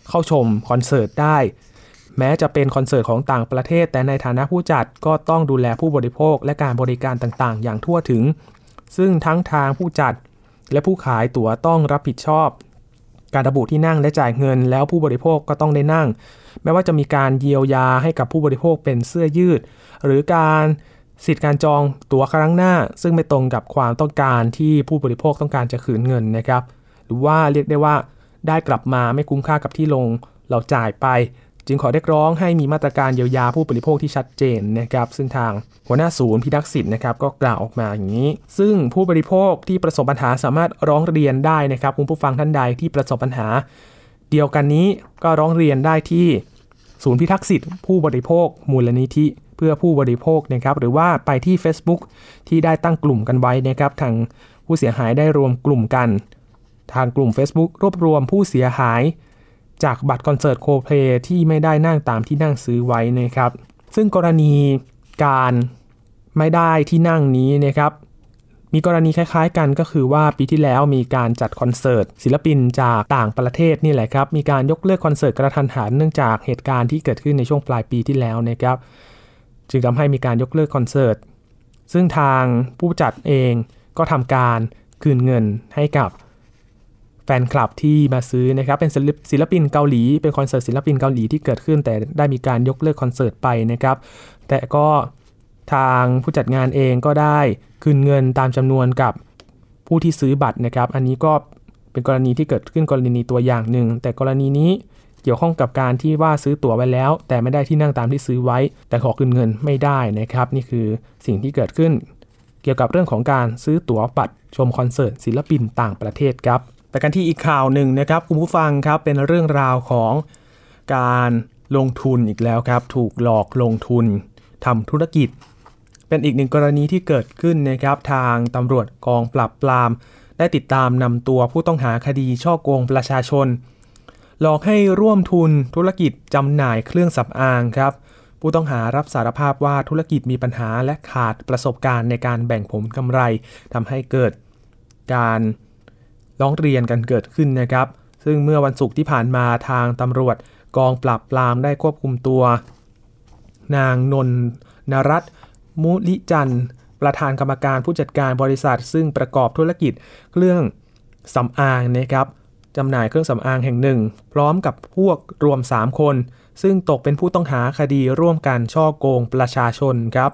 เข้าชมคอนเสิร์ตได้ แม้จะเป็นคอนเสิร์ตของต่างประเทศ แต่ในฐานะผู้จัดก็ต้องดูแลผู้บริโภคและการบริการต่างๆ อย่างทั่วถึง ซึ่งทั้งทางผู้จัดและผู้ขายตั๋วต้องรับผิดชอบ การระบุที่นั่งและจ่ายเงิน แล้วผู้บริโภคก็ต้องได้นั่ง แม้ว่าจะมีการเยียวยาให้กับผู้บริโภคเป็นเสื้อยืด หรือการสิทธิการจองตั๋วครั้งหน้า ซึ่งไม่ตรงกับความต้องการที่ผู้บริโภคต้องการจะคืนเงินนะครับ หรือว่าเรียกได้ว่าได้กลับมาไม่คุ้มค่ากับที่ลงเราจ่ายไป จึงขอเรียกร้องให้มีมาตรการเยียวยาผู้บริโภคที่ชัดเจนนะครับ ซึ่งทางหัวหน้าศูนย์พิทักษ์สิทธิ์นะครับก็กล่าวออกมาอย่างนี้ ซึ่งผู้บริโภคที่ประสบปัญหาสามารถร้องเรียนได้นะครับคุณผู้ฟังท่านใดที่ประสบปัญหา เดียวกันนี้ก็ร้องเรียนได้ที่ศูนย์พิทักษ์สิทธิ์ผู้บริโภค มูลนิธิเพื่อผู้บริโภคนะครับ หรือว่าไปที่ Facebook ที่ได้ตั้งกลุ่มกันไว้นะครับ ทางผู้เสียหายได้รวมกลุ่มกัน ทางกลุ่ม Facebook รวบรวมผู้เสียหาย จากบัตรคอนเสิร์ตโคเพลที่ไม่ได้นั่งตามที่นั่งซื้อไว้นะครับ ซึ่งกรณีการไม่ได้ที่นั่งนี้นะครับ มีกรณีคล้ายๆกันก็คือว่าปีที่แล้วมีการจัดคอนเสิร์ตศิลปินจากต่างประเทศนี่แหละครับ มีการยกเลิกคอนเสิร์ตกระทันหันเนื่องจากเหตุการณ์ที่เกิดขึ้นในช่วงปลายปีที่แล้วนะครับ จึงทำให้มีการยกเลิกคอนเสิร์ตซึ่งทางผู้จัดเองก็ทำการคืนเงินให้กับ แฟนคลับที่มาซื้อนะครับเป็นศิลปินเกาหลี เป็นคอนเสิร์ตศิลปินเกาหลีที่เกิดขึ้น แต่ได้มีการยกเลิกคอนเสิร์ตไปนะครับ แต่ก็ทางผู้จัดงานเองก็ได้คืนเงินตามจำนวนกับผู้ที่ซื้อบัตรนะครับ อันนี้ก็เป็นกรณีที่เกิดขึ้นกรณีตัวอย่างหนึ่ง แต่กรณีนี้เกี่ยวข้องกับการที่ว่าซื้อตั๋วไว้แล้ว แต่ไม่ได้ที่นั่งตามที่ซื้อไว้ แต่ขอคืนเงินไม่ได้นะครับ นี่คือสิ่งที่เกิดขึ้น เกี่ยวกับเรื่องของการซื้อตั๋วบัตรชมคอนเสิร์ตศิลปินต่างประเทศครับ แต่กันที่อีกข่าวหนึ่งนะครับคุณผู้ฟังครับเป็นเรื่องราวของการลงทุนอีกแล้วครับ ถูกหลอกลงทุนทำธุรกิจ เป็นอีกหนึ่งกรณีที่เกิดขึ้นนะครับ ทางตำรวจกองปราบปราม ได้ติดตามนำตัวผู้ต้องหาคดีช่อโกงประชาชน หลอกให้ร่วมทุนธุรกิจจำหน่ายเครื่องสำอางครับ ผู้ต้องหารับสารภาพว่าธุรกิจมีปัญหาและขาดประสบการณ์ในการแบ่งผลกำไรทำให้เกิดการ ร้องเรียนกันเกิดขึ้นนะครับ ซึ่งเมื่อวันศุกร์ที่ผ่านมาทางตำรวจกองปราบปรามได้ควบคุมตัว นางนนนรัตมุลิจันประธานกรรมการผู้จัดการบริษัท ซึ่งประกอบธุรกิจเครื่องสำอางนะครับจำหน่ายเครื่องสำอางแห่งหนึ่ง พร้อมกับพวกรวม 3 คน ซึ่งตกเป็นผู้ต้องหาคดีร่วมกันช่อโกงประชาชนครับ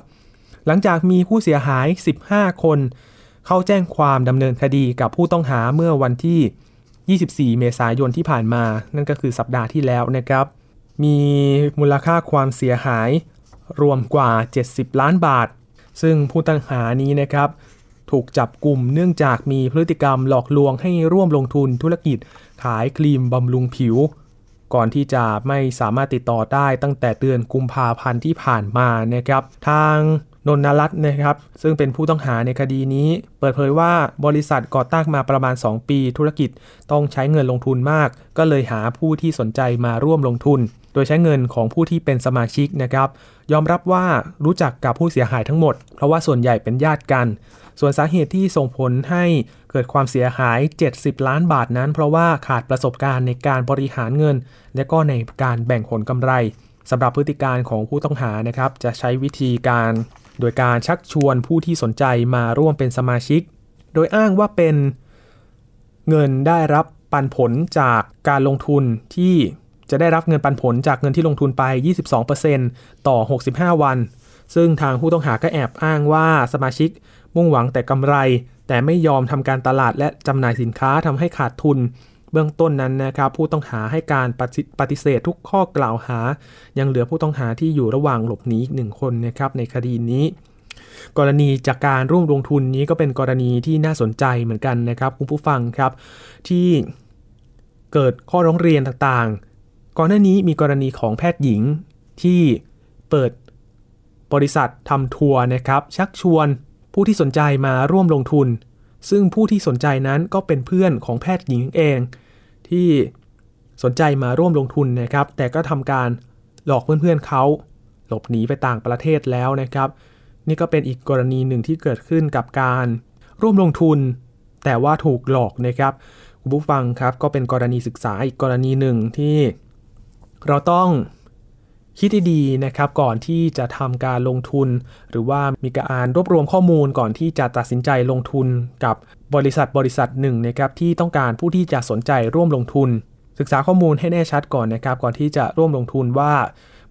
หลังจากมีผู้เสียหาย 15 คน เข้าแจ้งความดำเนินคดีกับผู้ต้องหาเมื่อวันที่ 24 เมษายนที่ผ่านมา นั่นก็คือสัปดาห์ที่แล้วนะครับ มีมูลค่าความเสียหายรวมกว่า 70 ล้านบาท ซึ่งผู้ต้องหานี้นะครับ ถูกจับกลุ่มเนื่องจากมีพฤติกรรมหลอกลวงให้ร่วมลงทุนธุรกิจขายครีมบำรุงผิว ก่อนที่จะไม่สามารถติดต่อได้ตั้งแต่เดือนกุมภาพันธ์ที่ผ่านมานะครับ ทาง นนนรัตน์นะครับ ซึ่งเป็นผู้ต้องหาในคดีนี้ เปิดเผยว่าบริษัทก่อตั้งมาประมาณ 2 ปี ธุรกิจต้องใช้เงินลงทุนมาก ก็เลยหาผู้ที่สนใจมาร่วมลงทุน โดยใช้เงินของผู้ที่เป็นสมาชิกนะครับ ยอมรับว่ารู้จักกับผู้เสียหายทั้งหมด เพราะว่าส่วนใหญ่เป็นญาติกัน ส่วนสาเหตุที่ส่งผลให้เกิดความเสียหาย 70 ล้านบาทนั้น เพราะว่าขาดประสบการณ์ในการบริหารเงิน และก็ในการแบ่งผลกำไรสำหรับพฤติการของผู้ต้องหานะครับ จะใช้วิธีการ โดยการชักชวนผู้ที่สนใจมาร่วมเป็นสมาชิก โดยอ้างว่าเป็นเงินได้รับปันผลจากการลงทุนที่จะได้รับเงินปันผลจากเงินที่ลงทุนไป 22%ต่อ 65 วัน ซึ่งทางผู้ต้องหาก็แอบอ้างว่าสมาชิกมุ่งหวังแต่กำไร แต่ไม่ยอมทำการตลาดและจำหน่ายสินค้าทำให้ขาดทุน เบื้องต้นนั้นนะครับผู้ต้องหาให้การปฏิเสธทุกข้อกล่าวหา ยังเหลือผู้ต้องหาที่อยู่ระหว่างหลบหนีอีกหนึ่งคนนะครับในคดีนี้ กรณีจากการร่วมลงทุนนี้ก็เป็นกรณีที่น่าสนใจเหมือนกันนะครับคุณผู้ฟังครับ ที่เกิดข้อร้องเรียนต่างๆ ก่อนหน้านี้มีกรณีของแพทย์หญิงที่เปิดบริษัททำทัวร์นะครับ ชักชวนผู้ที่สนใจมาร่วมลงทุน ซึ่งผู้ที่สนใจนั้นก็เป็นเพื่อนของแพทย์หญิงเอง ที่สนใจมาร่วมลงทุนนะครับ แต่ก็ทำการหลอกเพื่อนๆเขาหลบหนีไปต่างประเทศแล้วนะครับ นี่ก็เป็นอีกกรณีหนึ่งที่เกิดขึ้นกับการร่วมลงทุน แต่ว่าถูกหลอกนะครับคุณผู้ฟังครับก็เป็นกรณีศึกษาอีกกรณีหนึ่งที่ เราต้อง คิดดีๆนะครับก่อนที่จะทำการลงทุน หรือว่ามีการรวบรวมข้อมูลก่อนที่จะตัดสินใจลงทุนกับบริษัทบริษัทหนึ่งนะครับที่ต้องการผู้ที่จะสนใจร่วมลงทุน ศึกษาข้อมูลให้แน่ชัดก่อนนะครับก่อนที่จะร่วมลงทุนว่า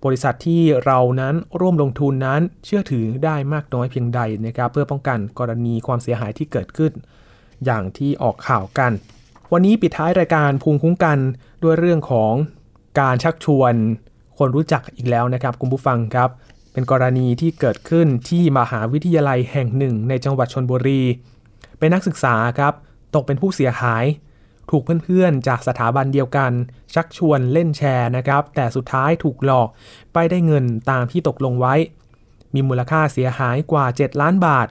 บริษัทที่เรานั้นร่วมลงทุนนั้นเชื่อถือได้มากน้อยเพียงใดนะครับเพื่อป้องกันกรณีความเสียหายที่เกิดขึ้น อย่างที่ออกข่าวกัน วันนี้ปิดท้ายรายการภูมิคุ้มกันด้วยเรื่องของการชักชวน คนรู้จักอีกแล้วนะครับคุณผู้ฟังครับ เป็นกรณีที่เกิดขึ้นที่มหาวิทยาลัยแห่งหนึ่ง ในจังหวัดชนบุรี เป็นนักศึกษาครับตกเป็นผู้เสียหาย ถูกเพื่อนๆ จากสถาบันเดียวกัน ชักชวนเล่นแชร์นะครับ แต่สุดท้ายถูกหลอกไปได้เงินตามที่ตกลงไว้ มีมูลค่าเสียหายกว่า 7 ล้านบาท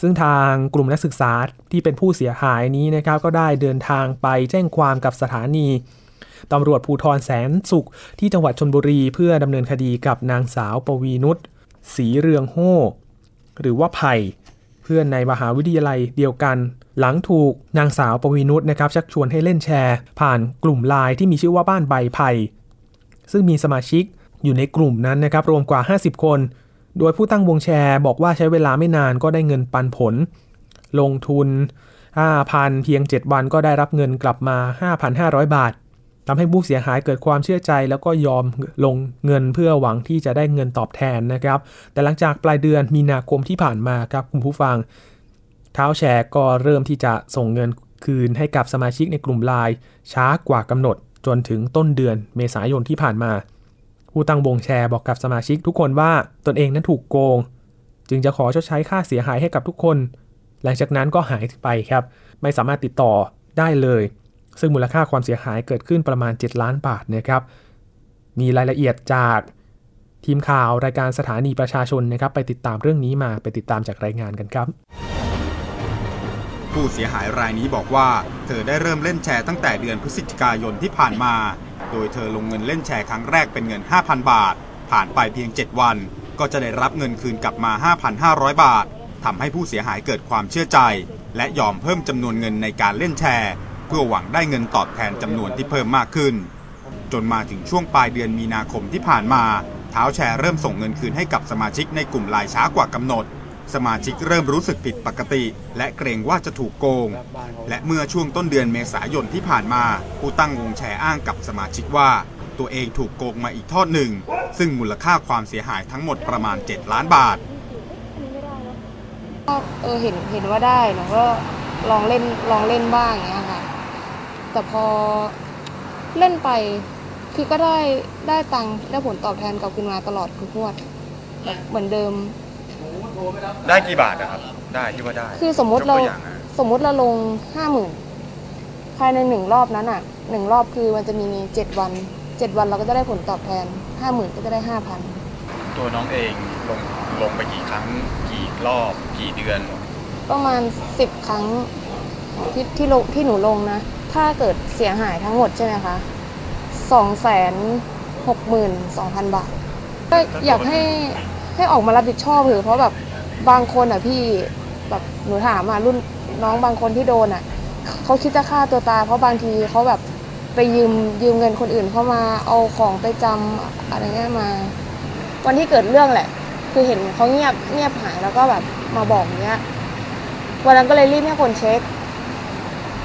ซึ่งทางกลุ่มนักศึกษาที่เป็นผู้เสียหายนี้นะครับ ก็ได้เดินทางไปแจ้งความกับสถานี ตำรวจภูธรแสนสุขที่จังหวัดชนบุรีเพื่อดำเนินคดีกับนางสาวปวีนุชสีเรืองโฮหรือว่าไผ่เพื่อนในมหาวิทยาลัยเดียวกัน หลังถูกนางสาวปวีนุชนะครับชักชวนให้เล่นแชร์ ผ่านกลุ่มไลน์ที่มีชื่อว่าบ้านใบไผ่ซึ่งมีสมาชิกอยู่ในกลุ่มนั้นนะครับรวมกว่า 50 คน โดยผู้ตั้งวงแชร์บอกว่าใช้เวลาไม่นานก็ได้เงินปันผล ลงทุน 5,000 เพียง 7 วันก็ได้รับเงินกลับมา 5,500 บาท ทำให้ผู้เสียหายเกิดความเชื่อใจแล้วก็ยอมลงเงินเพื่อหวังที่จะได้เงินตอบแทนนะครับ แต่หลังจากปลายเดือนมีนาคมที่ผ่านมาครับคุณผู้ฟัง เท้าแชร์ก็เริ่มที่จะส่งเงินคืนให้กับสมาชิกในกลุ่มไลน์ช้ากว่ากำหนดจนถึงต้นเดือนเมษายนที่ผ่านมา ผู้ตั้งวงแชร์บอกกับสมาชิกทุกคนว่าตนเองนั้นถูกโกง จึงจะขอชดใช้ค่าเสียหายให้กับทุกคน หลังจากนั้นก็หายไปครับ ไม่สามารถติดต่อได้เลย ซึ่งมูลค่าความเสียหายเกิดขึ้นประมาณ 7 ล้านบาทนะครับมีรายละเอียดจากทีมข่าวรายการสถานีประชาชนนะครับ ไปติดตามเรื่องนี้มาไปติดตามจากรายงานกันครับ ผู้เสียหายรายนี้บอกว่า เธอได้เริ่มเล่นแชร์ตั้งแต่เดือนพฤศจิกายนที่ผ่านมา โดยเธอลงเงินเล่นแชร์ครั้งแรกเป็นเงิน 5,000 บาท ผ่านไปเพียง 7 วัน ก็จะได้รับเงินคืนกลับมา 5,500 บาททำให้ผู้เสียหายเกิดความเชื่อใจ และยอมเพิ่มจำนวนเงินในการเล่นแชร์ เพื่อหวังได้เงินตอบแทนจำนวนที่เพิ่มมากขึ้น จนมาถึงช่วงปลายเดือนมีนาคมที่ผ่านมาเท้าแชร์เริ่มส่งเงินคืนให้กับสมาชิกในกลุ่มลน์ช้ากว่ากำหนด สมาชิกเริ่มรู้สึกผิดปกติ และเกรงว่าจะถูกโกง และเมื่อช่วงต้นเดือนเมษายนที่ผ่านมา ผู้ตั้งวงแชร์อ้างกับสมาชิกว่า ตัวเองถูกโกงมาอีกทอดหนึ่ง ซึ่งมูลค่าความเสียหายทั้งหมดประมาณ 7 ล้านบาทก็เออเห็นเห็นว่าได้หนูก็ลองเล่นลองเล่นบ้างอย่างเงี้ยค่ะ แต่พอเล่นไป คือก็ได้ได้ตังค์ได้ผลตอบแทนกลับคืนมาตลอดทุกงวดแบบเหมือนเดิม ได้กี่บาทนะครับ ได้ที่ว่าได้คือสมมติยกเราตัวอย่างนะสมมติเราลงห้าหมื่นภายในหนึ่งรอบนั้นอะหนึ่งรอบคือมันจะมีเจ็ดวันเจ็ดวันเราก็จะได้ผลตอบแทนห้าหมื่นก็จะได้ห้าพันตัวน้องเองลงลงไปกี่ครั้ง กี่รอบกี่เดือน ประมาณสิบครั้งที่ที่ลงที่หนูลงนะ ถ้าเกิดเสียหายทั้งหมดใช่ไหมคะสองแสนหกหมื่นสองพันบาท ก็อยากให้ให้ออกมารับผิดชอบเถอะเพราะแบบบางคนอะพี่แบบหนูถามอะรุ่นน้องบางคนที่โดนอะเขาคิดจะฆ่าตัวตายเพราะบางทีเขาแบบไปยืมยืมเงินคนอื่นเข้ามาเอาของไปจำอะไรเงี้ยมา วันที่เกิดเรื่องแหละ คือเห็นเขาเงียบเงียบหายแล้วก็แบบมาบอกเนี้ย วันนั้นก็เลยรีบให้คนเช็ค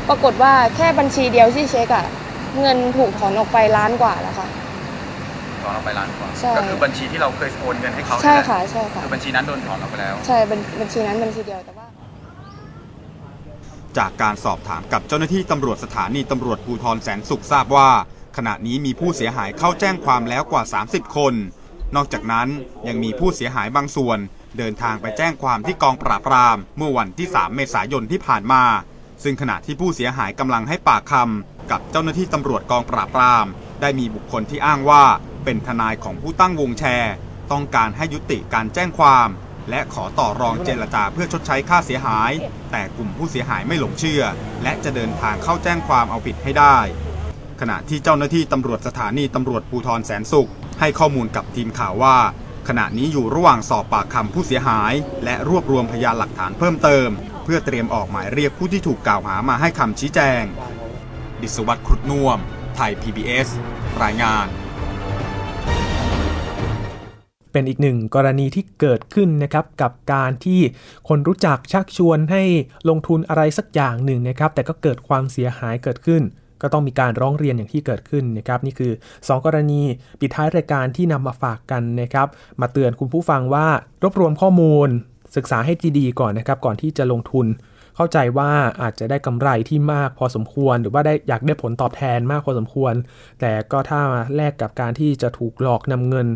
ปรากฏว่าแค่บัญชีเดียวที่เช็คอะเงินถูกถอนออกไปล้านกว่าแล้วค่ะ ถอนออกไปล้านกว่าใช่ ก็คือบัญชีที่เราเคยโอนเงินให้เขาใช่เนี่ยแหลค่ะใช่ค่ะ คือบัญชีนั้นโดนถอนออกไปแล้ว ใช่บัญบัญชีนั้นบัญชีเดียวแต่ว่า จากการสอบถามกับเจ้าหน้าที่ตำรวจสถานีตำรวจภูธรแสนสุขทราบว่า ขณะนี้มีผู้เสียหายเข้าแจ้งความแล้วกว่า 30 คน นอกจากนั้นยังมีผู้เสียหายบางส่วน เดินทางไปแจ้งความที่กองปราบปราม เมื่อวันที่ 3 เมษายนที่ผ่านมา ซึ่งขณะที่ผู้เสียหายกำลังให้ปากคำกับเจ้าหน้าที่ตำรวจกองปราบปราม ได้มีบุคคลที่อ้างว่าเป็นทนายของผู้ตั้งวงแชร์ ต้องการให้ยุติการแจ้งความ และขอต่อรองเจรจาเพื่อชดใช้ค่าเสียหาย แต่กลุ่มผู้เสียหายไม่หลงเชื่อ และจะเดินทางเข้าแจ้งความเอาผิดให้ได้ ขณะที่เจ้าหน้าที่ตำรวจสถานีตำรวจภูธรแสนสุข ให้ข้อมูลกับทีมข่าวว่าขณะนี้อยู่ระหว่างสอบปากคำผู้เสียหาย และรวบรวมพยานหลักฐานเพิ่มเติม เพื่อเตรียมออกหมายเรียกผู้ที่ถูกกล่าวหามาให้คำชี้แจง ดิศวัตรครุฑน่วม ไทย PBS รายงานเป็นอีกหนึ่งกรณีที่เกิดขึ้นนะครับกับการที่คนรู้จักชักชวนให้ลงทุนอะไรสักอย่างหนึ่งนะครับ แต่ก็เกิดความเสียหายเกิดขึ้น ก็ต้องมีการร้องเรียนอย่างที่เกิดขึ้นนะครับ นี่คือ 2 กรณีปิดท้ายรายการที่นำมาฝากกันนะครับ มาเตือนคุณผู้ฟังว่ารวบรวมข้อมูล ศึกษาให้ดีๆก่อนนะครับ ก่อนที่จะลงทุน เข้าใจว่าอาจจะได้กำไรที่มากพอสมควร หรือว่าได้อยากได้ผลตอบแทนมากพอสมควร แต่ก็ถ้าแลกกับการที่จะถูกหลอกนำเงิน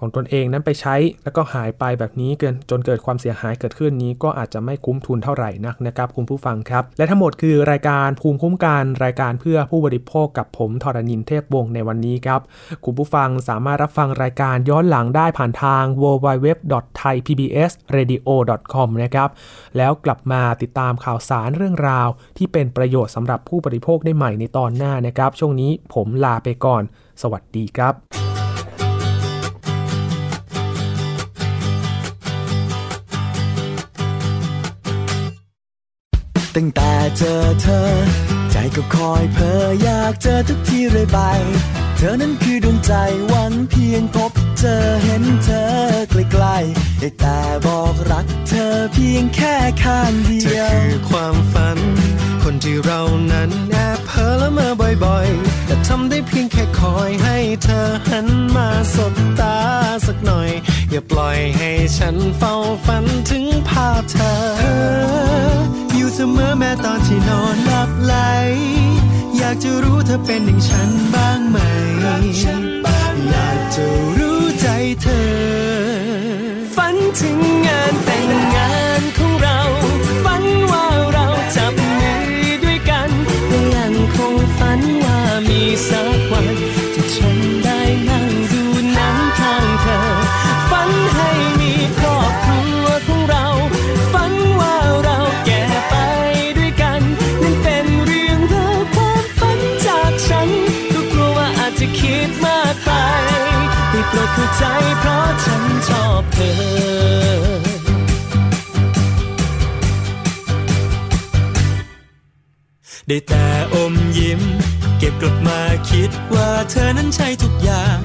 ของตนเองนั้นไปใช้แล้วก็หายไปแบบนี้เกินจนเกิดความเสียหายเกิดขึ้นนี้ก็อาจจะไม่คุ้มทุนเท่าไหร่นักนะครับคุณผู้ฟังครับ และทั้งหมดคือรายการภูมิคุ้มกันรายการเพื่อผู้บริโภคกับผมทรณินเทพวงศ์ในวันนี้ครับคุณผู้ฟังสามารถรับฟังรายการย้อนหลังได้ผ่านทาง www.thaipbsradio.com นะครับแล้วกลับมาติดตามข่าวสารเรื่องราว ที่เป็นประโยชน์สำหรับผู้บริโภคได้ใหม่ในตอนหน้านะครับ ช่วงนี้ผมลาไปก่อน สวัสดีครับ ตั้งแต่เจอเธอ ใจก็คอยเพ้ออยากเจอทุกทีเรื่อยไปเธอนั้นคือดวงใจหวังเพียงพบเจอเห็นเธอใกล้ๆได้แต่บอกรักเธอเพียงแค่ข้างเดียว เธอคือความฝันที่เรานั้นแอบเพ้อละเมอบ่อยๆ แต่ทำได้เพียงแค่คอยให้เธอหันมาสบตาสักหน่อย อย่าปล่อยให้ฉันเฝ้าฝันถึงภาพเธอ อยู่เสมอแม้ตอนที่นอนหลับไหล อยากจะรู้เธอเป็นอย่างฉันบ้างไหม อยากจะรู้ใจเธอ ฝันถึงงานแต่งงานของเรา ฝันว่าเราจับมือด้วยกัน ยังคงฝันว่ามีสัก เข้าใจเพราะฉันชอบเธอได้แต่อมยิ้ม เก็บกลับมาคิดว่าเธอนั้นใช่ทุกอย่าง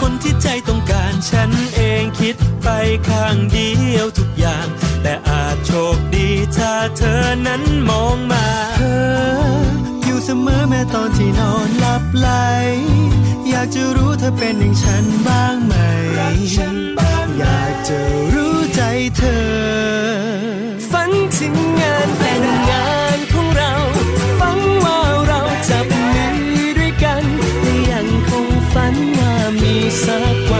คนที่ใจต้องการฉันเองคิดไปข้างเดียวทุกอย่าง แต่อาจโชคดีถ้าเธอนั้นมองมา สมอแม้ตอนที่นอนหลับไหล อยากจะรู้เธอเป็นอย่างฉันบ้างไหม อยากจะรู้ใจเธอ ฝันถึงงานแต่งงานของเราฝันว่าเราจับมือด้วยกันและยังคงฝันว่ามีสักวัน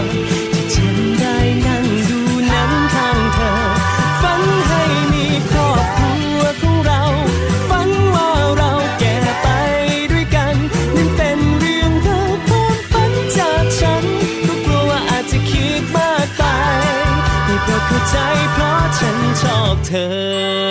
เธอ